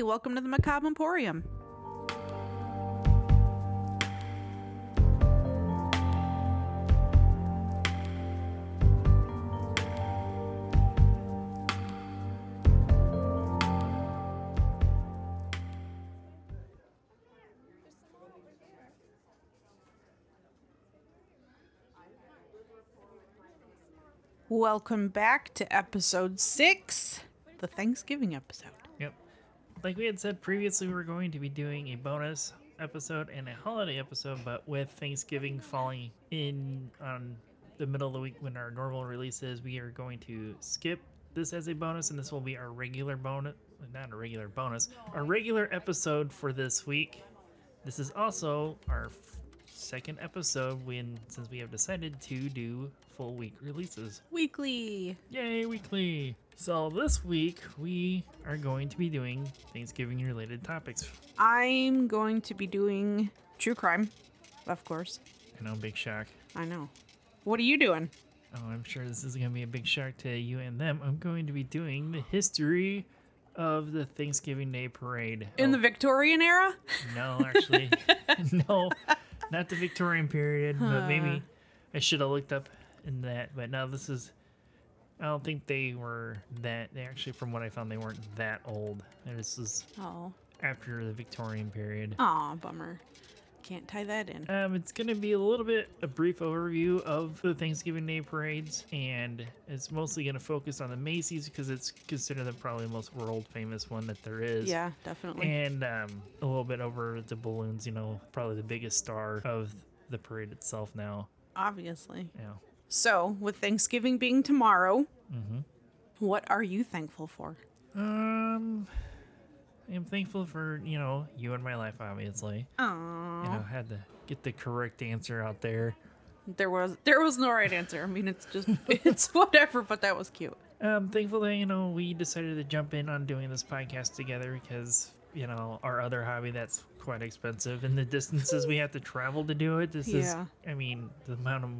Hey, welcome to the Macabre Emporium. Welcome back to episode six, the Thanksgiving episode. Like we had said previously, we were going to be doing a bonus episode and a holiday episode, but with Thanksgiving falling in on the middle of the week when our normal release is, we are going to skip this as a bonus, and this will be our regular bonus. Not a regular bonus, our regular episode for this week. This is also our f- second episode when since we have decided to do full week releases. Weekly. Yay, weekly! So this week we are going to be doing Thanksgiving related topics. I'm going to be doing true crime, of course. I know, big shock. I know. What are you doing? Oh, I'm sure this is going to be a big shock to you and them. I'm going to be doing the history of the Thanksgiving Day parade. In Oh, the Victorian era? no, actually, no, not the Victorian period, but maybe I should have looked up in that. But now this is. I don't think they were that. They actually, from what I found, they weren't that old. This is Oh. after the Victorian period. Aw, bummer. Can't tie that in. Um, it's going to be a little bit a brief overview of the Thanksgiving Day parades, and it's mostly going to focus on the Macy's because it's considered the probably the most world famous one that there is. Yeah, definitely. And um, a little bit over the balloons, you know, probably the biggest star of the parade itself now. Obviously. Yeah. So, with Thanksgiving being tomorrow, Mhm. what are you thankful for? Um, I'm thankful for you know you and my life, obviously. Aww. You know, had to get the correct answer out there. There was there was no right answer. I mean, it's just it's whatever, but that was cute. I'm thankful that you know we decided to jump in on doing this podcast together because you know our other hobby that's quite expensive and the distances we have to travel to do it. This Yeah. is, I mean, the amount of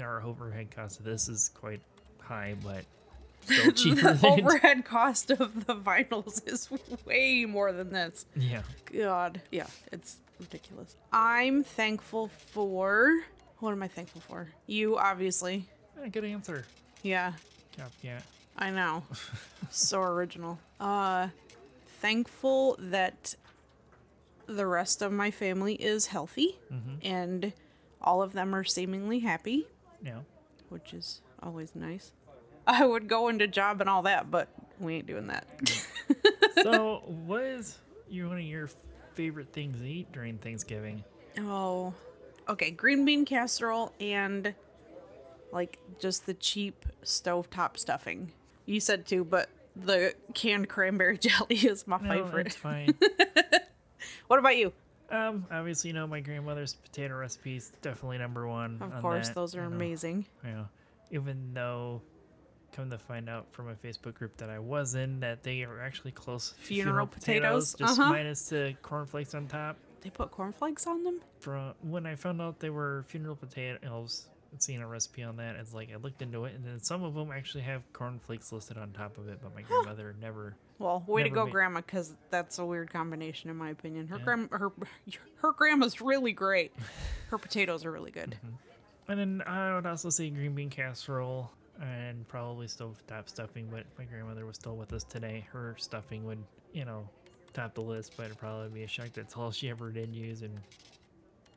you know, our overhead cost of this is quite high, but still cheaper The than overhead cost of the vinyls is way more than this. yeah. God, yeah, it's ridiculous. I'm thankful for what am I thankful for? You, obviously. Eh, Good answer. Yeah, Yeah. I know. so original. Uh thankful that the rest of my family is healthy and all of them are seemingly happy, Yeah. which is always nice. I would go into job and all that, but we ain't doing that. So, what is your one of your favorite things to eat during Thanksgiving? oh. Okay, green bean casserole and like just the cheap stovetop stuffing. You said too, but the canned cranberry jelly is my No, favorite. it's fine. What about you? Um, obviously, you know my grandmother's potato recipes definitely number one. Of on course, that, those are you know. amazing. Yeah. Even though, come to find out from a Facebook group that I was in, that they are actually close to Funeral potatoes? just Uh-huh. minus the cornflakes on top. They put cornflakes on them? From when I found out they were funeral potatoes, seeing a recipe on that, it's like I looked into it, and then some of them actually have cornflakes listed on top of it, but my grandmother never. Well, way to go, ma- Grandma, because that's a weird combination in my opinion. Her Yeah. her her grandma's really great. Her potatoes are really good. Mm-hmm. And then I would also say green bean casserole and probably stovetop stuffing, but my grandmother was still with us today, her stuffing would, you know, top the list, but it'd probably be a shock that's all she ever did use, and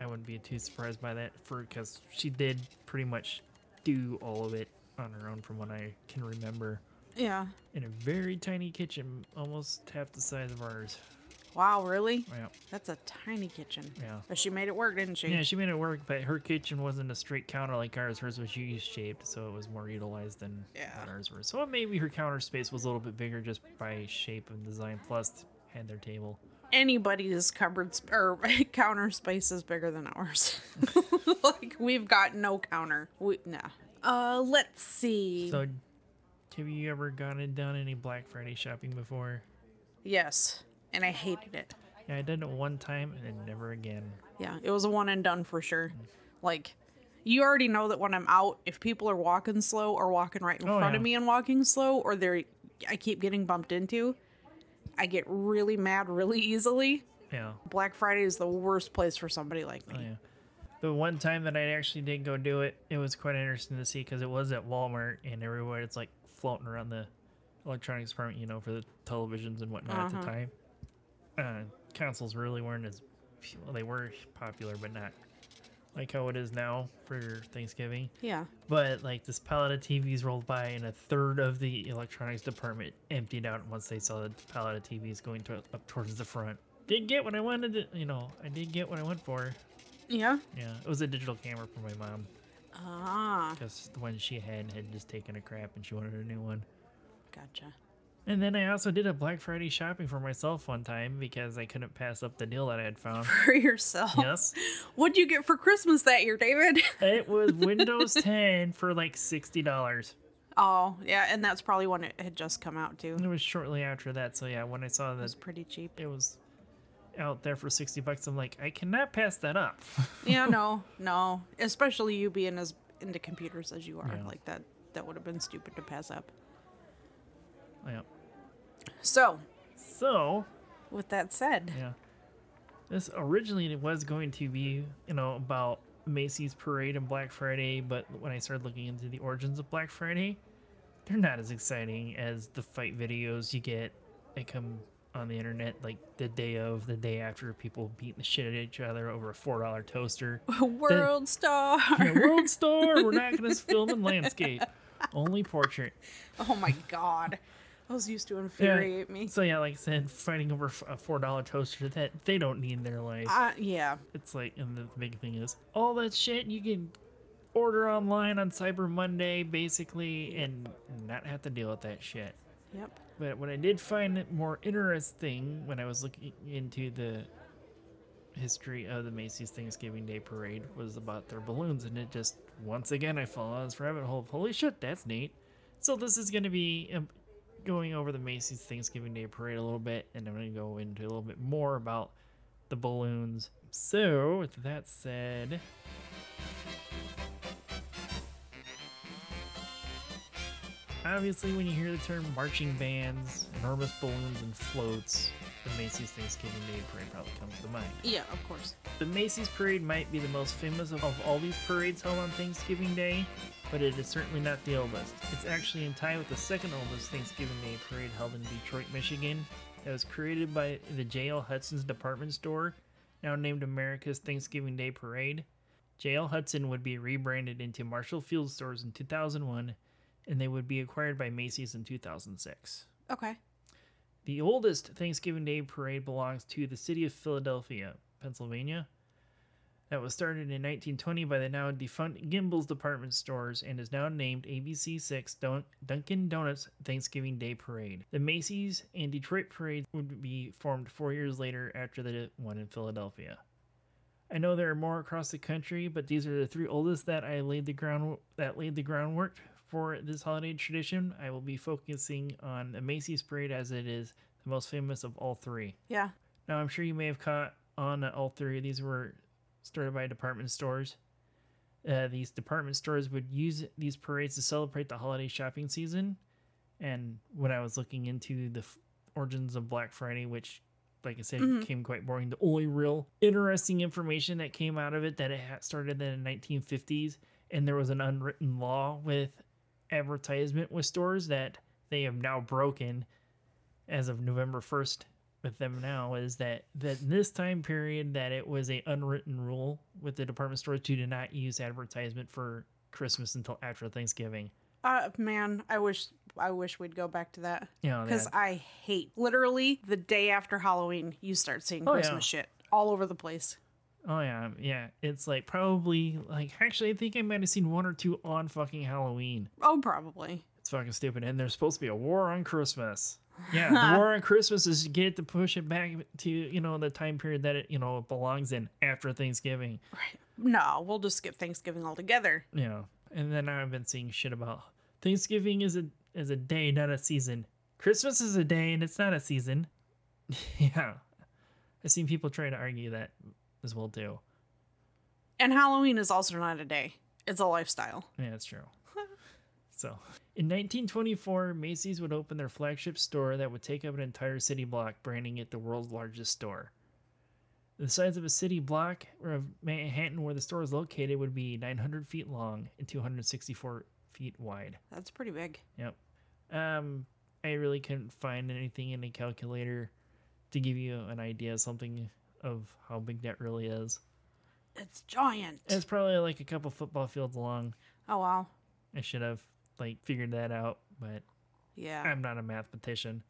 I wouldn't be too surprised by that for because she did pretty much do all of it on her own from what I can remember Yeah. in a very tiny kitchen, almost half the size of ours. Wow, really? Yeah, That's a tiny kitchen. yeah. But she made it work, didn't she? Yeah, she made it work, but her kitchen wasn't a straight counter like ours. Hers was U-shaped, so it was more utilized than Yeah. what ours were. So maybe her counter space was a little bit bigger just by shape and design. Plus, had their table. Anybody's cupboard sp- or counter space is bigger than ours. like we've got no counter. We nah. Uh, let's see. So, have you ever gone and done any Black Friday shopping before? yes, and I hated it. Yeah, I did it one time and then never again. Yeah, it was a one and done for sure. Like, you already know that when I'm out, if people are walking slow or walking right in Oh, front yeah. of me and walking slow, or they're, I keep getting bumped into, I get really mad really easily. Yeah. Black Friday is the worst place for somebody like me. Oh, yeah. The one time that I actually did go do it, it was quite interesting to see because it was at Walmart and everywhere it's like floating around the electronics department, you know, for the televisions and whatnot at Uh-huh. the time. Uh, consoles really weren't as well, they were popular, but not like how it is now for Thanksgiving. Yeah. But like this pallet of TVs rolled by, and a third of the electronics department emptied out once they saw the pallet of TVs going to, up towards the front. Did get what I wanted to, you know, I did get what I went for. Yeah. Yeah, it was a digital camera for my mom Ah, because the one she had had just taken a crap and she wanted a new one. gotcha. And then I also did a Black Friday shopping for myself one time because I couldn't pass up the deal that I had found. For yourself. yes, What'd you get for Christmas that year, David? it was Windows 10 for like sixty dollars. Oh, yeah, and that's probably when it had just come out too. It was shortly after that, so yeah, when I saw that. It was pretty cheap. it was out there for 60 bucks i'm like i cannot pass that up Yeah, no, no. Especially you being as into computers as you are. Yeah. Like that that would have been stupid to pass up. So, so with that said, yeah this originally it was going to be you know about macy's parade and black friday but when i started looking into the origins of black friday they're not as exciting as the fight videos you get that come on the internet like the day of the day after people beating the shit at each other over a four dollar toaster World Star. Yeah, world star we're not gonna film in landscape only portrait Oh my god. Those used to infuriate me. So yeah, like I said, fighting over a four dollar toaster that they don't need in their life. Uh, yeah. it's like, and the big thing is all that shit you can order online on Cyber Monday, basically, and not have to deal with that shit. Yep. But what I did find it more interesting when I was looking into the history of the Macy's Thanksgiving Day Parade was about their balloons, and it just once again I fell on this rabbit hole. Holy shit, that's neat! So this is going to be um, going over the Macy's Thanksgiving Day Parade a little bit, and I'm going to go into a little bit more about the balloons. So with that said. Obviously, when you hear the term marching bands, enormous balloons, and floats, the Macy's Thanksgiving Day Parade probably comes to mind. Yeah, of course. The Macy's Parade might be the most famous of, of all these parades held on Thanksgiving Day, but it is certainly not the oldest. It's actually in tie with the second oldest Thanksgiving Day parade held in Detroit, Michigan, that was created by the J.L. Hudson's department store, now named America's Thanksgiving Day Parade. J.L. Hudson would be rebranded into Marshall Field Stores in 2001, and they would be acquired by Macy's in 2006. Okay. The oldest Thanksgiving Day parade belongs to the city of Philadelphia, Pennsylvania. That was started in 1920 by the now defunct Gimbel's department stores and is now named ABC 6 Dun- Dunkin' Donuts Thanksgiving Day Parade. The Macy's and Detroit parades would be formed four years later after the one in Philadelphia. I know there are more across the country, but these are the three oldest that I laid the ground that laid the groundwork for this holiday tradition. I will be focusing on the Macy's parade as it is the most famous of all three. Yeah. Now, I'm sure you may have caught on that all three of these were started by department stores. Uh, these department stores would use these parades to celebrate the holiday shopping season. And when I was looking into the f- origins of Black Friday, which, like I said, came quite boring, the only real interesting information that came out of it that it had started in the 1950s, and there was an unwritten law with advertisement with stores that they have now broken as of November 1st with them now is that that in this time period that it was a unwritten rule with the department stores to do not use advertisement for Christmas until after Thanksgiving. Uh, man, I wish I wish we'd go back to that know, because I hate literally the day after Halloween. You start seeing Oh, yeah. Christmas shit all over the place. oh yeah, yeah, it's like probably like actually I think I might have seen one or two on fucking Halloween. Oh, probably. It's fucking stupid. And there's supposed to be a war on Christmas. Yeah, the war on Christmas is get to push it back to you know the time period that it you know it belongs in after Thanksgiving. Right. No, we'll just skip Thanksgiving altogether. Yeah, and then i've been seeing shit about thanksgiving is a is a day not a season christmas is a day and it's not a season yeah i've seen people try to argue that as well too And Halloween is also not a day. It's a lifestyle. yeah it's true so In 1924, Macy's would open their flagship store that would take up an entire city block, branding it the world's largest store. The size of a city block of Manhattan, where the store is located, would be 900 feet long and 264 feet wide. That's pretty big. Yep. Um, I really couldn't find anything in a calculator to give you an idea, something of how big that really is. It's giant. It's probably like a couple football fields long. oh wow. I should have like figured that out, but Yeah. I'm not a mathematician.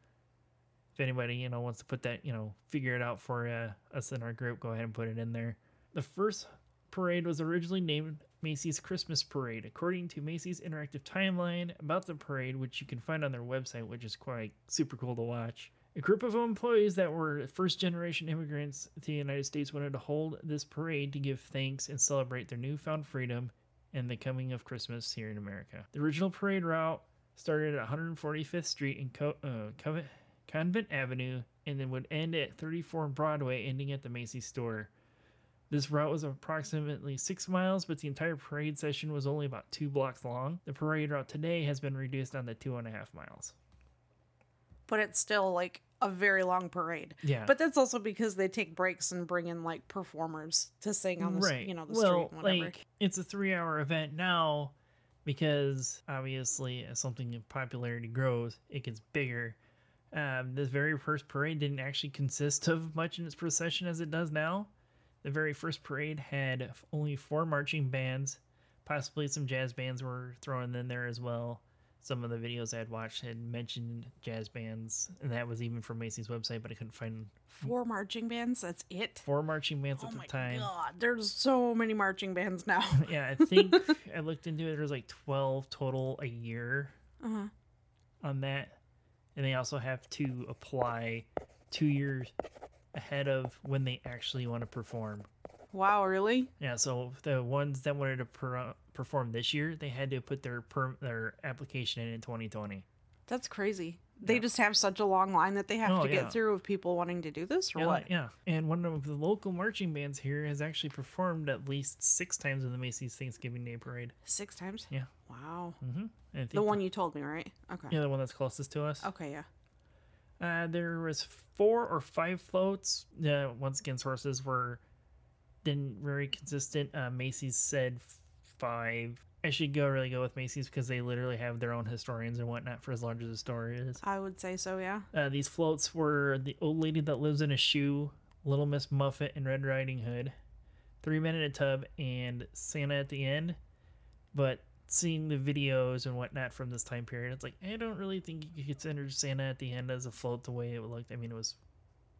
If anybody, you know, wants to put that, you know, figure it out for uh, us in our group, go ahead and put it in there. The first parade was originally named Macy's Christmas Parade, according to Macy's interactive timeline about the parade, which you can find on their website, which is quite super cool to watch. A group of employees that were first generation immigrants to the United States wanted to hold this parade to give thanks and celebrate their newfound freedom and the coming of Christmas here in America. The original parade route started at 145th Street and Co- uh, Convent Avenue and then would end at 34 Broadway, ending at the Macy's store. This route was approximately six miles, but the entire parade session was only about two blocks long. The parade route today has been reduced down to two and a half miles. but it's still like a very long parade. Yeah. But that's also because they take breaks and bring in like performers to sing on the right. you know the well, street and whatever. like it's a three-hour event now because obviously as something in popularity grows, it gets bigger. Um, this very first parade didn't actually consist of much in its procession as it does now. The very first parade had only four marching bands, possibly some jazz bands were thrown in there as well. Some of the videos I had watched had mentioned jazz bands, and that was even from Macy's website, but I couldn't find Four marching bands. That's it. four marching bands Oh at the my time. god! There's so many marching bands now. yeah, I think I looked into it. There's like 12 total a year Uh-huh. on that. And they also have to apply two years ahead of when they actually want to perform. Wow, really? Yeah, so the ones that wanted to per- perform this year, they had to put their per- their application in in 2020. That's crazy. They Yeah. just have such a long line that they have Oh, to yeah. get through of people wanting to do this, or Yeah, what? yeah. And one of the local marching bands here has actually performed at least six times in the Macy's Thanksgiving Day Parade. Six times? Yeah. Wow. Mm-hmm. The one you told me, right? Okay. yeah, the one that's closest to us. Okay, yeah. Uh, there was four or five floats. Uh, once again, sources were didn't very consistent. Uh, Macy's said five. I should go really go with Macy's because they literally have their own historians and whatnot for as large as the store is. I would say so, yeah. Uh, these floats were the old lady that lives in a shoe, Little Miss Muffet, and Red Riding Hood, Three Men in a Tub, and Santa at the end. But seeing the videos and whatnot from this time period, it's like I don't really think you could consider Santa at the end as a float the way it looked. I mean, it was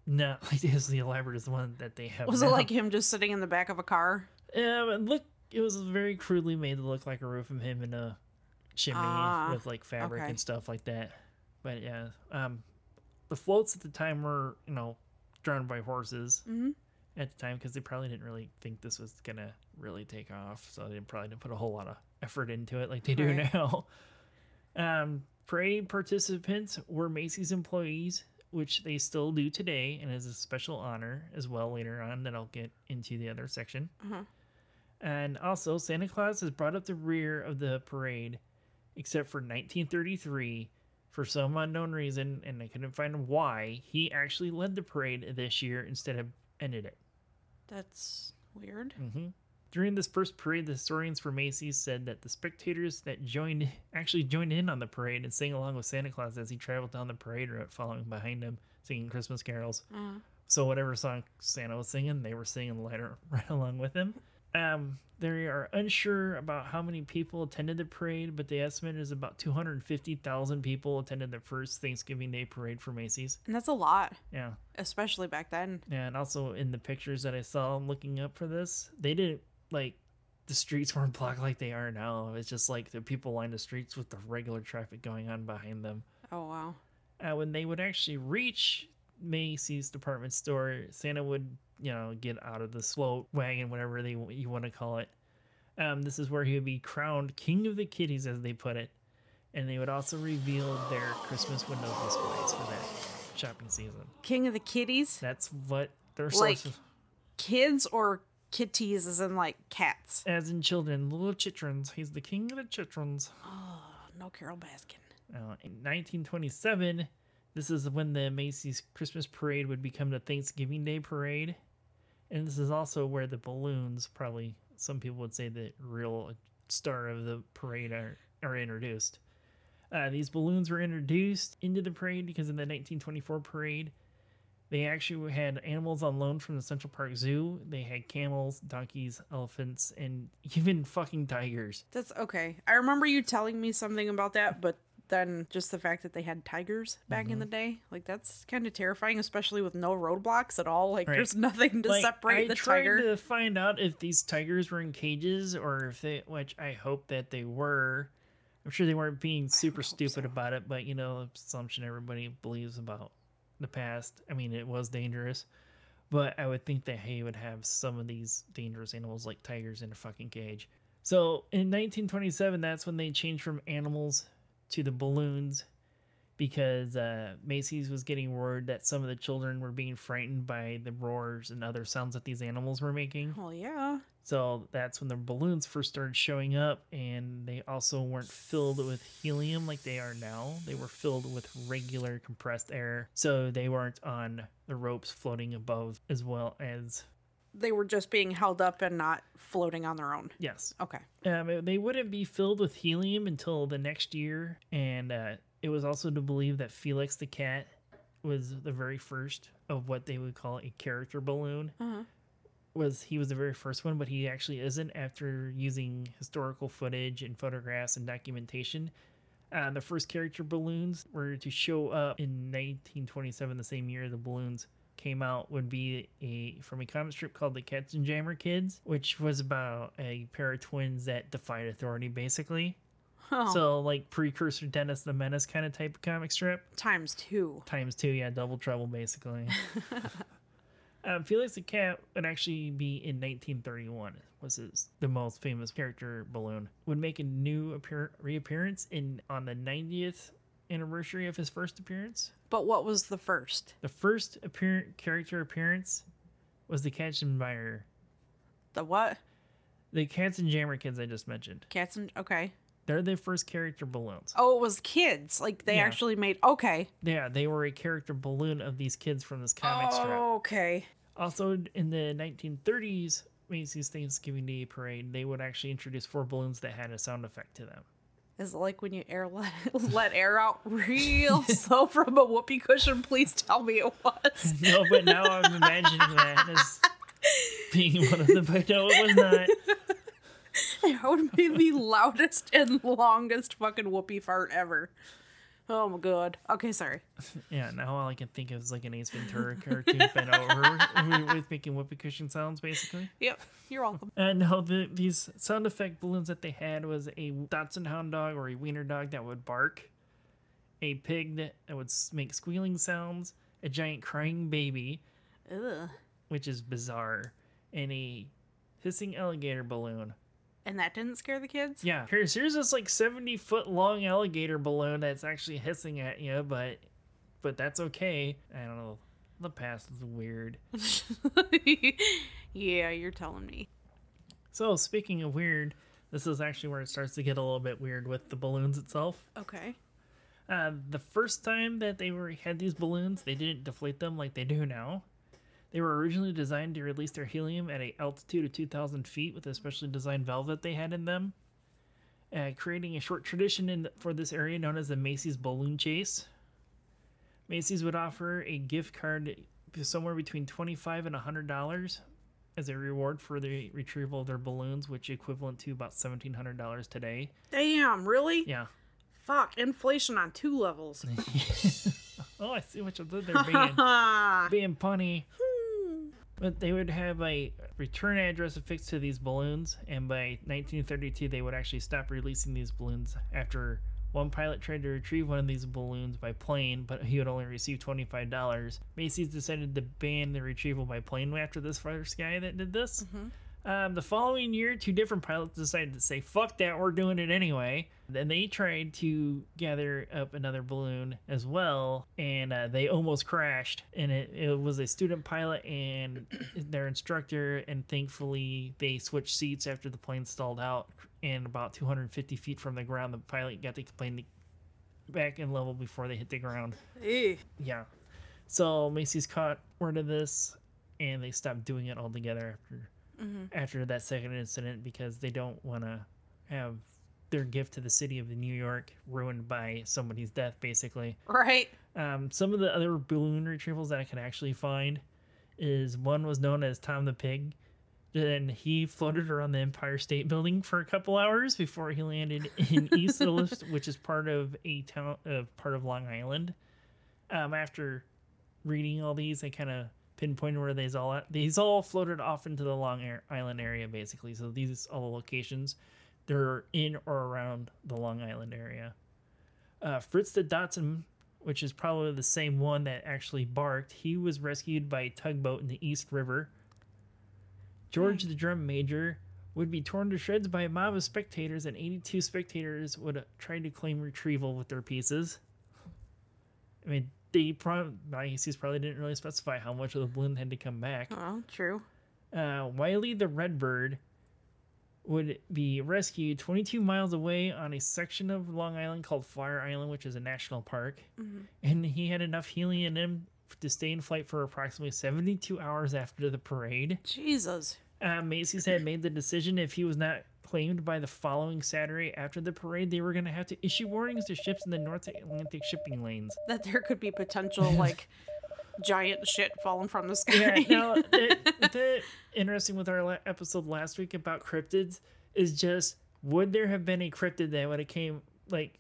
not like as the elaborate as the one that they have. Was now. it like him just sitting in the back of a car? Yeah, but look, it was very crudely made to look like a roof of him in a chimney Ah, with like fabric okay. and stuff like that. But yeah, um, the floats at the time were you know drawn by horses Mm-hmm. at the time because they probably didn't really think this was gonna really take off, so they probably didn't put a whole lot of effort into it like they do Right. now. Um, parade participants were Macy's employees, which they still do today, and is a special honor as well later on that I'll get into the other section. Uh-huh. And also, Santa Claus has brought up the rear of the parade, except for 1933. For some unknown reason, and I couldn't find why, he actually led the parade this year instead of ended it. That's weird. hmm During this first parade, the historians for Macy's said that the spectators that joined actually joined in on the parade and sang along with Santa Claus as he traveled down the parade route, following behind him, singing Christmas carols. Uh, So whatever song Santa was singing, they were singing right, right along with him. Um, they are unsure about how many people attended the parade, but the estimate is about 250,000 people attended the first Thanksgiving Day parade for Macy's. and that's a lot, Yeah. especially back then. Yeah, and also in the pictures that I saw looking up for this, they didn't like the streets weren't blocked like they are now. It's just like the people lined the streets with the regular traffic going on behind them. Oh wow. uh, when they would actually reach Macy's department store, Santa would, you know, get out of the float wagon, whatever they you want to call it. Um, this is where he would be crowned King of the Kitties, as they put it, and they would also reveal their Christmas window displays for that shopping season. King of the kitties? That's what their Like- sources, Kids or kitties as in like cats? as in children, little chitrons. He's the king of the chitrons. Oh, no Carole Baskin. Uh, in 1927, this is when the Macy's Christmas Parade would become the Thanksgiving Day Parade. And this is also where the balloons, probably some people would say the real star of the parade, are, are introduced. Uh, these balloons were introduced into the parade because in the 1924 parade, they actually had animals on loan from the Central Park Zoo. They had camels, donkeys, elephants, and even fucking tigers. That's okay. I remember you telling me something about that, but then just the fact that they had tigers back Mm-hmm. in the day, like that's kind of terrifying, especially with no roadblocks at all. Like Right. there's nothing to Like, separate I the tried tiger. to find out if these tigers were in cages or if they, which I hope that they were. I'm sure they weren't being super stupid so. about it, but you know, assumption everybody believes about the past. I mean, it was dangerous, but I would think that he would have some of these dangerous animals like tigers in a fucking cage. So in 1927, that's when they changed from animals to the balloons because uh, Macy's was getting word that some of the children were being frightened by the roars and other sounds that these animals were making. Oh, yeah. So that's when the balloons first started showing up, and they also weren't filled with helium like they are now. They were filled with regular compressed air, so they weren't on the ropes floating above as well as They were just being held up and not floating on their own. yes. Okay. Um, they wouldn't be filled with helium until the next year, and uh, it was also to believe that Felix the cat was the very first of what they would call a character balloon. Uh-huh. Was he was the very first one, but he actually isn't. After using historical footage and photographs and documentation, uh, the first character balloons were to show up in 1927, the same year the balloons came out would be a from a comic strip called the Katzenjammer Kids, which was about a pair of twins that defied authority, basically. Oh, So like precursor Dennis the Menace kind of type of comic strip times two. times two, yeah, double trouble basically. um, Felix the Cat would actually be in 1931. Was his the most famous character balloon would make a new appear- reappearance in on the 90th anniversary of his first appearance. But what was the first? The first appear- character appearance was the Katzenjammer, The what? the Katzenjammer Kids I just mentioned. Cats and okay. They're the first character balloons. Oh, it was kids. Like they Yeah. actually made okay. Yeah, they were a character balloon of these kids from this comic strip. Oh, okay. Also, in the 1930s, Macy's Thanksgiving Day Parade, they would actually introduce four balloons that had a sound effect to them. Is it like when you air let, let air out real slow from a whoopee cushion? Please tell me it was. No, but now I'm imagining that as being one of them, but no, it was not. That would be the loudest and longest fucking whoopee fart ever. Oh my god. Okay, sorry. Yeah, now all I can think of is like an Ace Ventura cartoon bent over with- with making whoopee cushion sounds, basically. Yep, you're welcome. And no, the, these sound effect balloons that they had was a Dachshund hound dog or a wiener dog that would bark, a pig that that would make squealing sounds, a giant crying baby, Ugh. which is bizarre, and a hissing alligator balloon. And that didn't scare the kids? Yeah, here's here's this like seventy foot long alligator balloon that's actually hissing at you, but but that's okay. I don't know. The past is weird. yeah, you're telling me. So speaking of weird, this is actually where it starts to get a little bit weird with the balloons itself. Okay. Uh, the first time that they were had these balloons, they didn't deflate them like they do now. They were originally designed to release their helium at a altitude of 2,000 feet with a specially designed valve that they had in them, uh, creating a short tradition in for this area known as the Macy's Balloon Chase. Macy's would offer a gift card somewhere between 25 and 100 dollars as a reward for the retrieval of their balloons, which equivalent to about 1,700 dollars today. Damn, really? Yeah. Fuck, inflation on two levels. Oh, I see what you did there, being being punny. But they would have a return address affixed to these balloons, and by 1932, they would actually stop releasing these balloons after one pilot tried to retrieve one of these balloons by plane, but he would only receive $25. Macy's decided to ban the retrieval by plane after this first guy that did this. Mm-hmm. Um, the following year, two different pilots decided to say, fuck that, we're doing it anyway. Then they tried to gather up another balloon as well, and uh, they almost crashed. And it, it was a student pilot and their instructor, and thankfully they switched seats after the plane stalled out, and about 250 feet from the ground, the pilot got the plane back in level before they hit the ground. Eh. Yeah. So Macy's caught word of this, and they stopped doing it altogether after after that second incident because they don't want to have their gift to the city of New York ruined by somebody's death, basically. Right. Um, some of the other balloon retrievals that I could actually find is one was known as Tom the Pig. And he floated around the Empire State Building for a couple hours before he landed in East Little, which is part of a town of part of Long Island. Um, after reading all these, I kind of pinpointed where these all at. These all floated off into the Long Island area, basically. So these are all the locations. They're in or around the Long Island area. Uh, Fritz the Dachshund, which is probably the same one that actually barked, he was rescued by a tugboat in the East River. George the Drum Major would be torn to shreds by a mob of spectators, and 82 spectators would try to claim retrieval with their pieces. I mean, they probably, Macy's probably didn't really specify how much of the balloon had to come back. Oh, true. Uh, Wiley the Redbird would be rescued 22 miles away on a section of Long Island called Fire Island, which is a national park. And he had enough helium in him to stay in flight for approximately 72 hours after the parade. Jesus. Uh, Macy's had made the decision if he was not claimed by the following Saturday after the parade, they were going to have to issue warnings to ships in the North Atlantic shipping lanes. That there could be potential, like, giant shit falling from the sky. Yeah, now the, the interesting with our la- episode last week about cryptids is just would there have been a cryptid that would have came like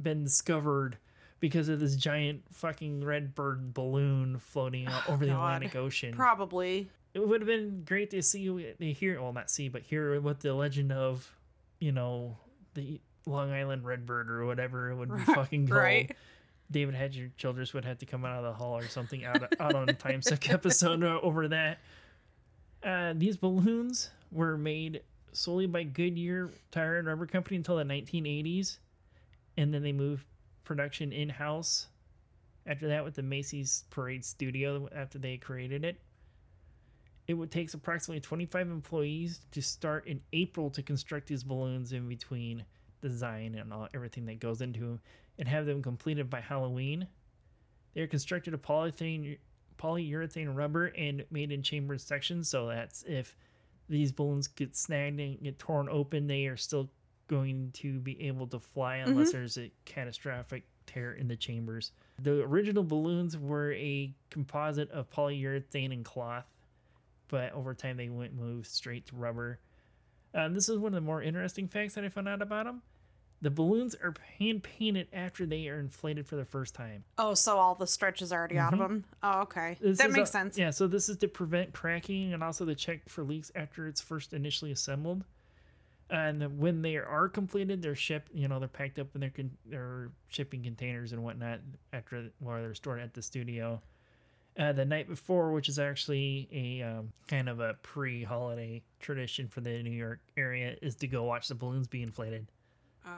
been discovered because of this giant fucking red bird balloon floating out over the God. Atlantic Ocean? Probably. It would have been great to see to hear well not see but hear what the legend of you know the Long Island Redbird or whatever it would be fucking called. Right. David Hatcher Childress would have to come out of the hall or something out out on a time suck episode over that. Uh, these balloons were made solely by Goodyear Tire and Rubber Company until the 1980s, and then they moved production in house. After that, with the Macy's Parade Studio, after they created it, it would take approximately 25 employees to start in April to construct these balloons in between design and all, everything that goes into them and have them completed by Halloween. They are constructed of polyurethane, polyurethane rubber and made in chambered sections. So that's if these balloons get snagged and get torn open, they are still going to be able to fly unless mm-hmm. there's a catastrophic tear in the chambers. The original balloons were a composite of polyurethane and cloth, but over time they went moved straight to rubber. Uh, this is one of the more interesting facts that I found out about them. The balloons are hand painted after they are inflated for the first time. Oh, so all the stretch is already out of them. Oh, okay. This that makes a- sense. Yeah, so this is to prevent cracking and also to check for leaks after it's first initially assembled. And when they are completed, they're shipped. You know, they're packed up in their con- their shipping containers and whatnot after while they're stored at the studio. Uh, the night before, which is actually a um, kind of a pre-holiday tradition for the New York area, is to go watch the balloons be inflated. Oh.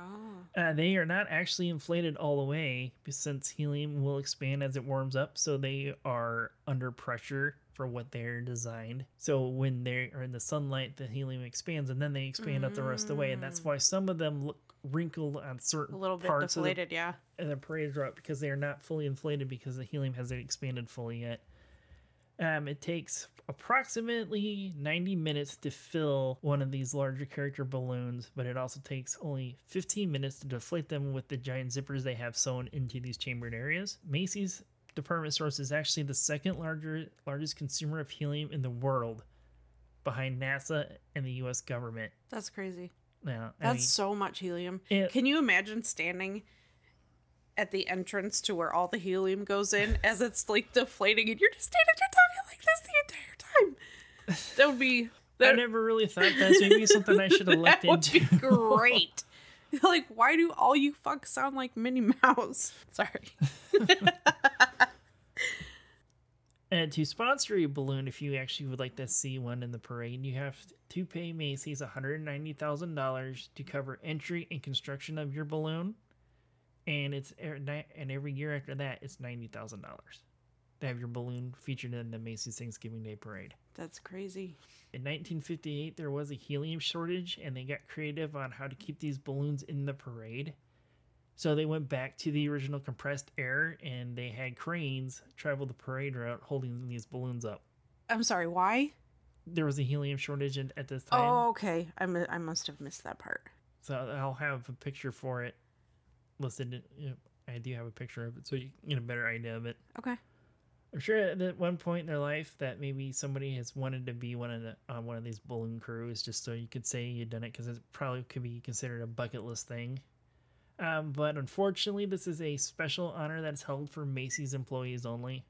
Uh, they are not actually inflated all the way since helium will expand as it warms up, so they are under pressure for what they're designed. So when they are in the sunlight, the helium expands and then they expand out the rest of the way, and that's why some of them look wrinkled on certain A little bit parts deflated, yeah. of the, of the parade route because they are not fully inflated because the helium hasn't expanded fully yet. Um, it takes approximately 90 minutes to fill one of these larger character balloons, but it also takes only 15 minutes to deflate them with the giant zippers they have sewn into these chambered areas. Macy's department stores is actually the second larger largest consumer of helium in the world, behind NASA and the U.S. government. That's crazy. I That's mean, so much helium. It- Can you imagine standing at the entrance to where all the helium goes in as it's like deflating and you're just standing there talking like this the entire time? That would be I never really thought that's maybe something I should have looked that would into. be great. like, why do all you fucks sound like Minnie Mouse? Sorry. And to sponsor a balloon, if you actually would like to see one in the parade, you have to pay Macy's $190,000 to cover entry and construction of your balloon. And it's and every year after that, it's $90,000. to have your balloon featured in the Macy's Thanksgiving Day Parade. That's crazy. In 1958, there was a helium shortage, and they got creative on how to keep these balloons in the parade. So they went back to the original compressed air, and they had cranes travel the parade route holding these balloons up. I'm sorry, why? There was a helium shortage at this time. Oh, okay. I, mu- I must have missed that part. So I'll have a picture for it listed. You know, I do have a picture of it, so you get a better idea of it. Okay. I'm sure at one point in their life that maybe somebody has wanted to be one of the on one of these balloon crews, just so you could say you'd done it, because it probably could be considered a bucket list thing. Um, but unfortunately, this is a special honor that's held for Macy's employees only,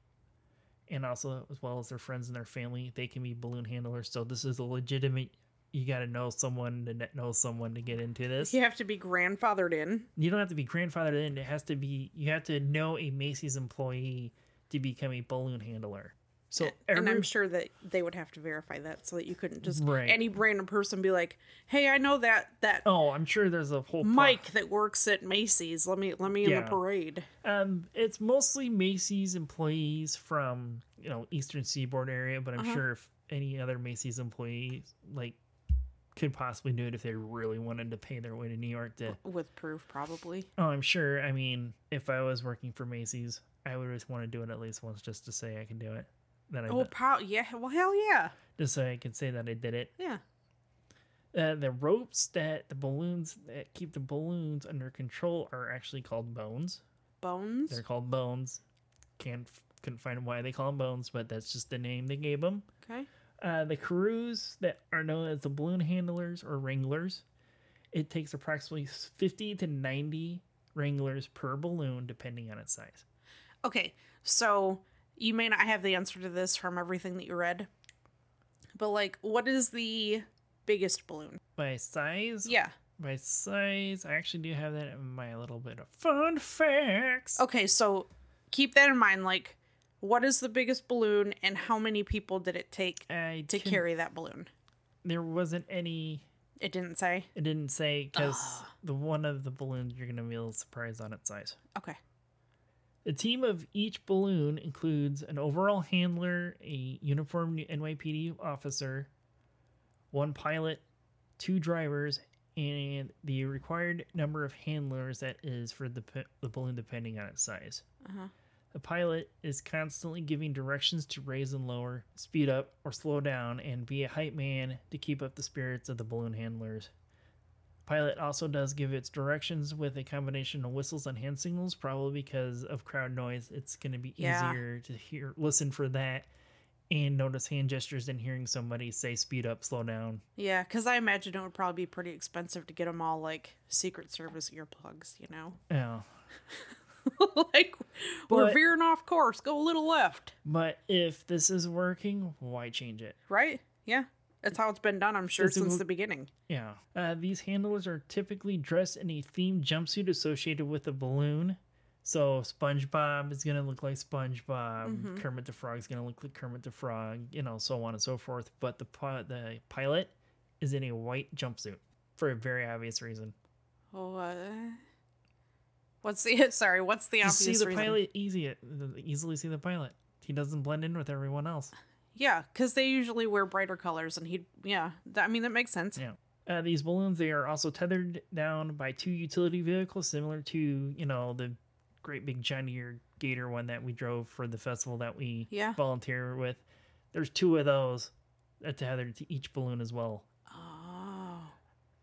and also as well as their friends and their family. They can be balloon handlers, so this is a legitimate. You got to know someone to know someone to get into this. You have to be grandfathered in. You don't have to be grandfathered in. It has to be. You have to know a Macy's employee to become a balloon handler. So and I'm sure that they would have to verify that so that you couldn't just Right. any random person be like, "Hey, I know that that Oh, I'm sure there's a whole pro- Mike that works at Macy's. Let me let me in the parade." Um, it's mostly Macy's employees from you know Eastern Seaboard area, but I'm Uh-huh. sure if any other Macy's employees like could possibly do it if they really wanted to pay their way to New York to. With proof, probably. Oh, I'm sure. I mean, if I was working for Macy's, I would just want to do it at least once just to say I can do it. That I Oh, pro- yeah. Well, hell yeah. just so I can say that I did it. Yeah. Uh, the ropes that the balloons that keep the balloons under control are actually called bones. Bones. They're called bones. Can't couldn't find why they call them bones, but that's just the name they gave them. Okay. Uh, the crews that are known as the balloon handlers or wranglers, it takes approximately 50 to 90 wranglers per balloon, depending on its size. Okay. So you may not have the answer to this from everything that you read, but like, what is the biggest balloon? By size, Yeah. by size, I actually do have that in my little bit of fun facts. Okay. So keep that in mind. Like, what is the biggest balloon, and how many people did it take I to carry that balloon? There wasn't any. It didn't say. It didn't say because ah. the one of the balloons you're gonna be a little surprised on its size. Okay. The team of each balloon includes an overall handler, a uniformed NYPD officer, one pilot, two drivers, and the required number of handlers that is for the, the balloon depending on its size. Uh-huh. The pilot is constantly giving directions to raise and lower, speed up or slow down, and be a hype man to keep up the spirits of the balloon handlers. Pilot also does give its directions with a combination of whistles and hand signals, probably because of crowd noise. It's going to be Yeah. easier to hear, listen for that, and notice hand gestures than hearing somebody say speed up, slow down. Yeah, because I imagine it would probably be pretty expensive to get them all like Secret Service earplugs, you know? Yeah. like, we're veering off course, go a little left, But if this is working, why change it? right? Yeah, that's how it's been done, I'm sure, since the beginning. Yeah. Uh, these handlers are typically dressed in a themed jumpsuit associated with a balloon. So SpongeBob is gonna look like SpongeBob. Kermit the Frog is gonna look like Kermit the Frog. You know, so on and so forth. But the the pilot is in a white jumpsuit for a very obvious reason. Oh, uh, what's the, sorry, what's the You obvious see the reason? pilot easy, easily see the pilot. He doesn't blend in with everyone else. Yeah, because they usually wear brighter colors, and he, yeah, that, I mean, that makes sense. Yeah. Uh, these balloons they are also tethered down by two utility vehicles similar to you know the great big Deere Gator one that we drove for the festival that we Yeah. volunteer with. There's two of those that tethered to each balloon as well. Oh,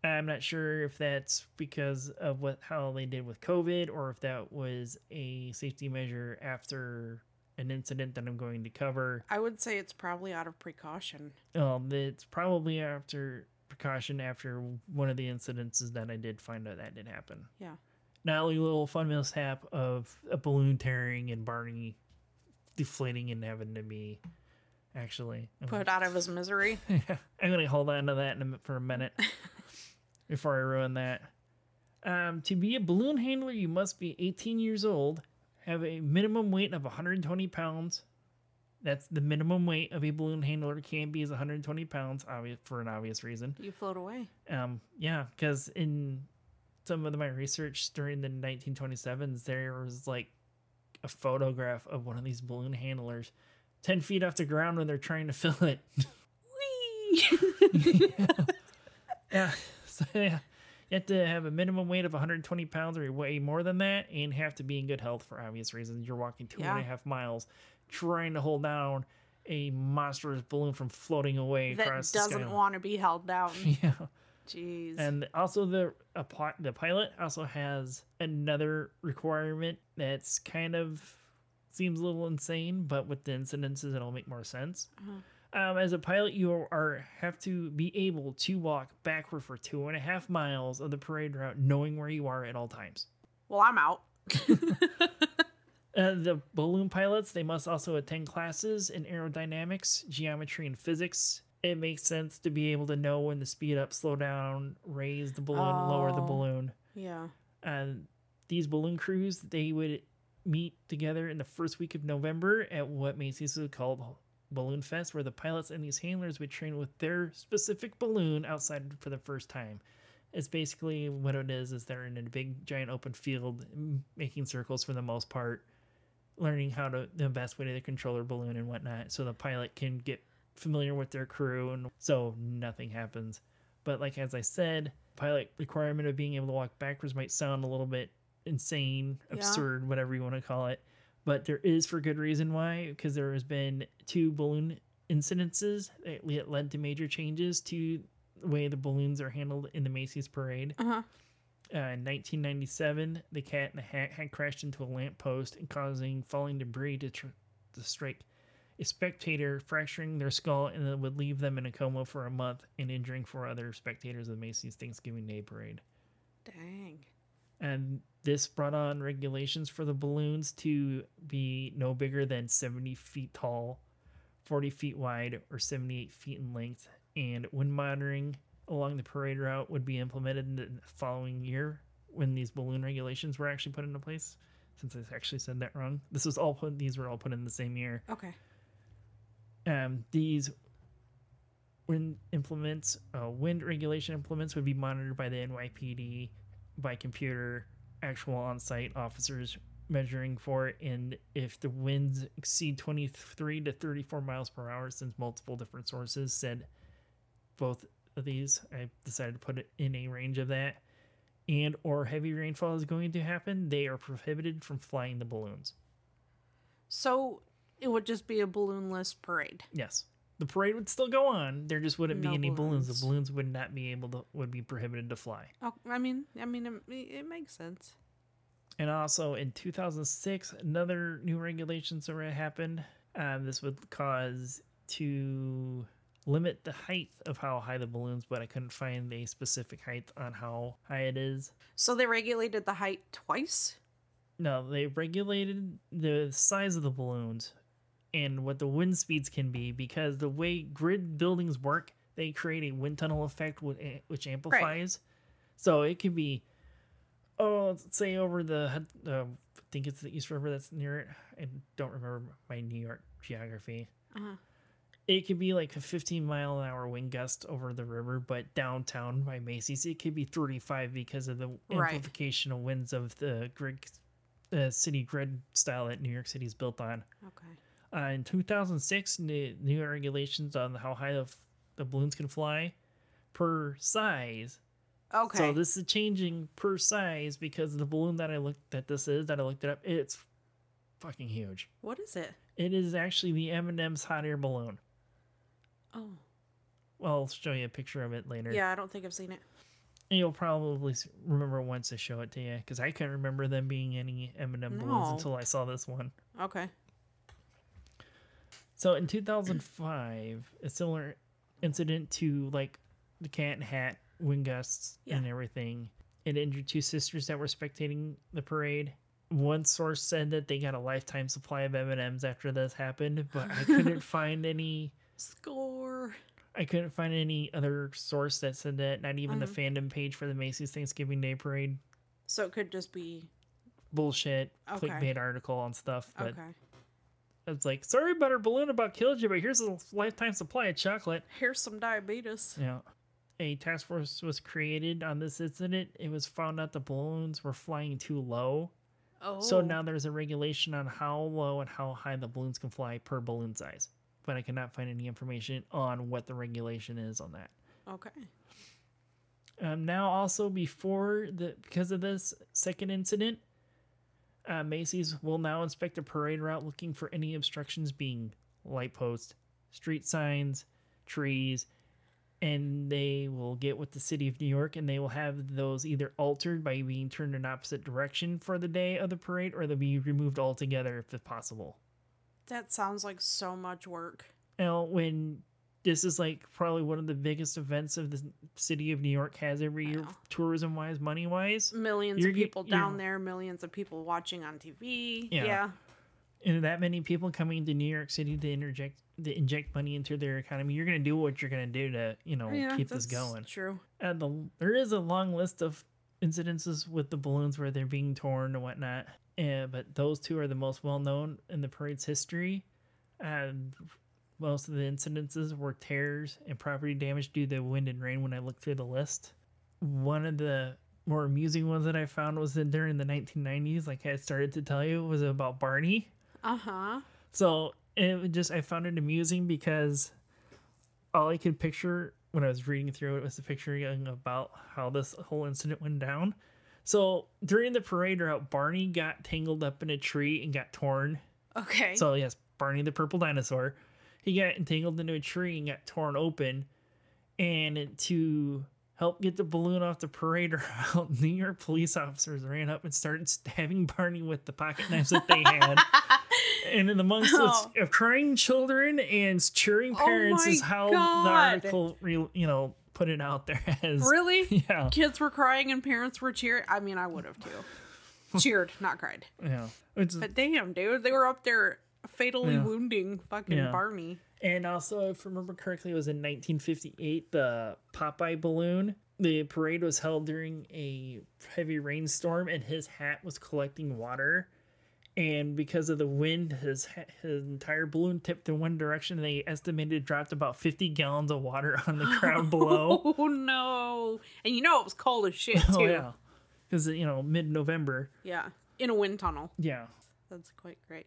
I'm not sure if that's because of what how they did with COVID or if that was a safety measure after an incident that I'm going to cover. I would say it's probably out of precaution. Um, it's probably after precaution after one of the incidences that I did find out that did happen. Yeah. Not a little fun mishap of a balloon tearing and Barney deflating and having to be actually. Put out of his misery. I'm gonna hold on to that in a, for a minute before I ruin that. Um, to be a balloon handler, you must be 18 years old, have a minimum weight of 120 pounds. That's the minimum weight of a balloon handler can be is 120 pounds, obvious for an obvious reason. You float away. Um, yeah, because in some of my research during the 1927s, there was like a photograph of one of these balloon handlers 10 feet off the ground when they're trying to fill it. Whee! yeah. So, yeah. You have to have a minimum weight of 120 pounds or way more than that and have to be in good health for obvious reasons. You're walking two and a half miles trying to hold down a monstrous balloon from floating away that across the doesn't want to be held down. Yeah. Jeez. And also the the pilot also has another requirement that's kind of seems a little insane, but with the incidences it'll make more sense. Uh-huh. Um, as a pilot, you are have to be able to walk backward for two and a half miles of the parade route, knowing where you are at all times. well, I'm out. Uh, the balloon pilots they must also attend classes in aerodynamics, geometry, and physics. It makes sense to be able to know when to speed up, slow down, raise the balloon, lower the Oh. balloon. Yeah. and these balloon crews they would meet together in the first week of November at what Macy's would call Balloon Fest, where the pilots and these handlers would train with their specific balloon outside for the first time. It's basically what it is: is they're in a big, giant open field, making circles for the most part, learning how to the best way to control their balloon and whatnot, so the pilot can get familiar with their crew, and so nothing happens. But like as I said, pilot requirement of being able to walk backwards might sound a little bit insane, Yeah. absurd, whatever you want to call it. But there is for good reason why, because there has been two balloon incidences that led to major changes to the way the balloons are handled in the Macy's parade. Uh huh. Uh, in 1997, the Cat in the Hat had crashed into a lamppost and causing falling debris to, tr- to strike a spectator, fracturing their skull, and it would leave them in a coma for a month and injuring four other spectators of the Macy's Thanksgiving Day Parade. Dang. And this brought on regulations for the balloons to be no bigger than 70 feet tall, 40 feet wide, or 78 feet in length. And wind monitoring along the parade route would be implemented in the following year when these balloon regulations were actually put into place. Since I actually said that wrong, this was all put. These were all put in the same year Okay. um, these wind implements, uh, wind regulation implements would be monitored by the NYPD by computer, actual on-site officers measuring for it, and if the winds exceed 23 to 34 miles per hour, since multiple different sources said both of these, I decided to put it in a range of that, and or heavy rainfall is going to happen, they are prohibited from flying the balloons. So it would just be a balloonless parade. Yes. The parade would still go on. There just wouldn't No be any balloons. balloons. The balloons would not be able to would be prohibited to fly. Oh, I mean, I mean, it, it makes sense. And also in 2006, another new regulations that happened. Um, this would cause to limit the height of how high the balloons, but I couldn't find a specific height on how high it is. So they regulated the height twice. No, they regulated the size of the balloons and what the wind speeds can be because the way grid buildings work, they create a wind tunnel effect which amplifies. So it could be, oh, let's say over the, uh, I think it's the East River that's near it. I don't remember my New York geography. Uh-huh. It could be like a 15 mile an hour wind gust over the river, but downtown by Macy's, it could be 35 because of the Right. amplification of winds of the grid, uh, city grid style that New York City is built on. Okay. Uh, in 2006, new, new regulations on how high the, f- the balloons can fly per size. Okay. So this is changing per size because the balloon that I looked that this is that I looked it up, it's fucking huge. what is it? It is actually the M&M's hot air balloon. Oh. Well, I'll show you a picture of it later. Yeah, I don't think I've seen it. And you'll probably remember once I show it to you because I couldn't remember them being any M&M balloons until I saw this one. Okay. So in 2005, a similar incident to like the cat and hat, wind gusts, and everything, it injured two sisters that were spectating the parade. One source said that they got a lifetime supply of M&Ms after this happened, but I couldn't find any. Score. I couldn't find any other source that said that. Not even the uh-huh. fandom page for the Macy's Thanksgiving Day Parade. So it could just be Bullshit, Okay. clickbait article on stuff. But okay. It's like, sorry about our balloon about killed you, but here's a lifetime supply of chocolate. Here's some diabetes. Yeah. A task force was created on this incident. It was found out the balloons were flying too low Oh. So now there's a regulation on how low and how high the balloons can fly per balloon size. But I cannot find any information on what the regulation is on that. Okay. Um, now, also before the because of this second incident, uh, Macy's will now inspect the parade route, looking for any obstructions, being light posts, street signs, trees, and they will get with the city of New York, and they will have those either altered by being turned in opposite direction for the day of the parade, or they'll be removed altogether if possible. That sounds like so much work. Now, when this is like probably one of the biggest events of the city of New York has every year, tourism wise, money wise. 1000000s You're of people down there, millions of people watching on TV. Yeah. Yeah. and that many people coming to New York City to interject to inject money into their economy, you're gonna do what you're gonna do to you know Yeah, keep this going. True. And the there is a long list of incidences with the balloons where they're being torn and whatnot. And but those two are the most well known in the parade's history. And most of the incidences were tears and property damage due to wind and rain. When I looked through the list, one of the more amusing ones that I found was that during the 1990s, like I started to tell you, was about Barney. Uh huh. So it just I found it amusing because all I could picture when I was reading through it was the picturing about how this whole incident went down. So during the parade route, Barney got tangled up in a tree and got torn. Okay. So yes, Barney the purple dinosaur. He got entangled into a tree and got torn open. And to help get the balloon off the parade route, New York police officers ran up and started stabbing Barney with the pocket knives that they had. and in amongst Oh. of crying children and cheering Oh parents is how God. the article, re- you know, put it out there as. really? Yeah. Kids were crying and parents were cheering. I mean, I would have too. Cheered, not cried. Yeah. It's, But damn, dude, they were up there fatally Yeah. wounding fucking Yeah. Barney. And also, if I remember correctly, it was in 1958, the Popeye balloon. The parade was held during a heavy rainstorm, and his hat was collecting water. And because of the wind, his his entire balloon tipped in one direction. They estimated it dropped about 50 gallons of water on the crowd below. Oh no! And you know it was cold as shit oh, too. oh yeah, because you know mid-November. Yeah, in a wind tunnel. Yeah. That's quite great.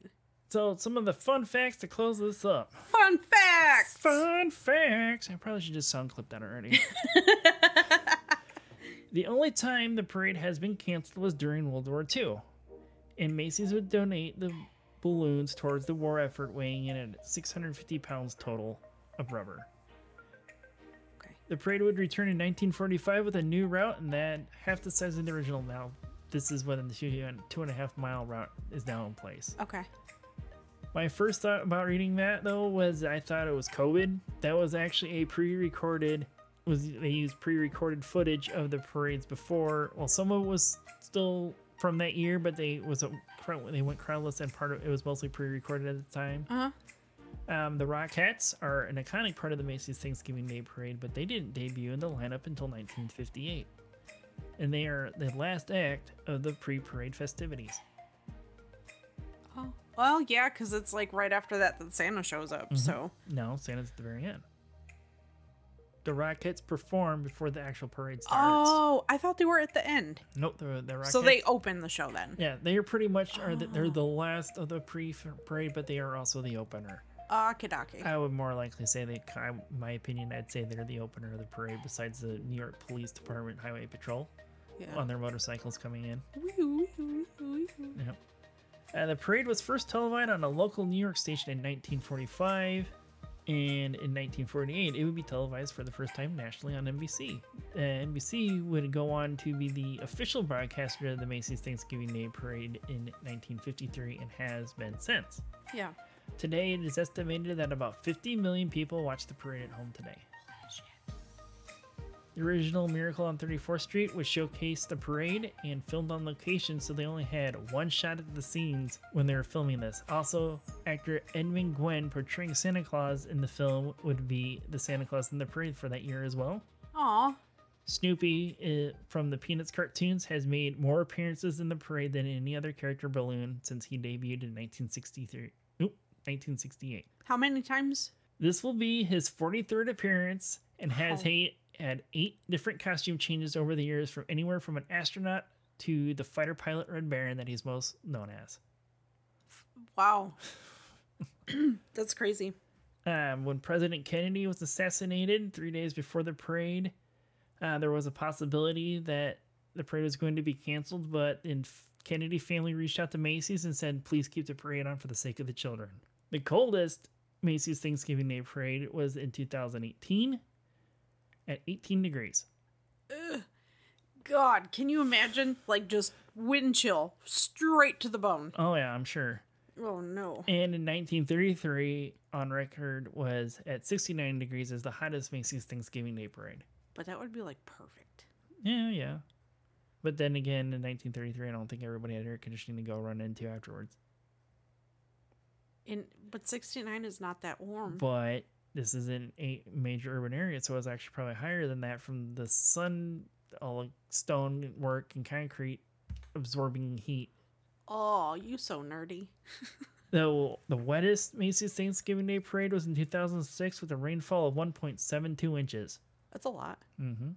So some of the fun facts to close this up. Fun facts. Fun facts. I probably should just sound clip that already. the only time the parade has been canceled was during World War II, and Macy's would donate the balloons towards the war effort, weighing in at 650 pounds total of rubber. Okay. The parade would return in 1945 with a new route, and that half the size of the original. Now, this is when the two and two and a half mile route is now in place. Okay. My first thought about reading that though was I thought it was COVID. That was actually a pre-recorded. Was they used pre-recorded footage of the parades before? Well, some of it was still from that year, but they was a they went crowdless and part of it was mostly pre-recorded at the time. Uh huh. Um, the Rockettes are an iconic part of the Macy's Thanksgiving Day Parade, but they didn't debut in the lineup until 1958, and they are the last act of the pre-parade festivities. Oh. Well, yeah, because it's like right after that that Santa shows up. Mm-hmm. So. No, Santa's at the very end. The Rockettes perform before the actual parade starts. Oh, I thought they were at the end. Nope, the, the Rockettes. So they open the show then. Yeah, they are pretty much are the, they're the last of the pre-parade, but they are also the opener. Akidaki. I would more likely say they, I, my opinion, I'd say they're the opener of the parade. Besides the New York Police Department Highway Patrol Yeah. on their motorcycles coming in. Wee-hoo, wee-hoo, wee-hoo. Yep. Uh, the parade was first televised on a local New York station in 1945, and in 1948, it would be televised for the first time nationally on NBC. Uh, NBC would go on to be the official broadcaster of the Macy's Thanksgiving Day Parade in 1953 and has been since. Yeah. Today, it is estimated that about 50 million people watch the parade at home today. The original Miracle on 34th Street was showcased the parade and filmed on location, so they only had one shot at the scenes when they were filming this. Also, actor Edmund Gwenn portraying Santa Claus in the film would be the Santa Claus in the parade for that year as well. Aw. Snoopy uh, from the Peanuts cartoons has made more appearances in the parade than any other character balloon since he debuted in 1963. Nope, 1968. How many times? This will be his 43rd appearance and has ha- had eight different costume changes over the years from anywhere from an astronaut to the fighter pilot Red Baron that he's most known as. Wow. That's crazy. Um, when President Kennedy was assassinated three days before the parade, uh, there was a possibility that the parade was going to be canceled, but the Kennedy family reached out to Macy's and said, please keep the parade on for the sake of the children. The coldest Macy's Thanksgiving Day parade was in 2018 at 18 degrees. Ugh. God, can you imagine? Like just wind chill straight to the bone. Oh, yeah, I'm sure. Oh, no. And in 1933, on record, was at 69 degrees as the hottest Macy's Thanksgiving Day parade. But that would be like perfect. Yeah, yeah. But then again, in 1933, I don't think everybody had air conditioning to go run into afterwards. In but 69 is not that warm. But this is in a major urban area, so it's actually probably higher than that from the sun, all the stone work and concrete absorbing heat. Oh, you so nerdy. the the wettest Macy's Thanksgiving Day parade was in 2006 with a rainfall of 1.72 inches. That's a lot. Mm-hmm.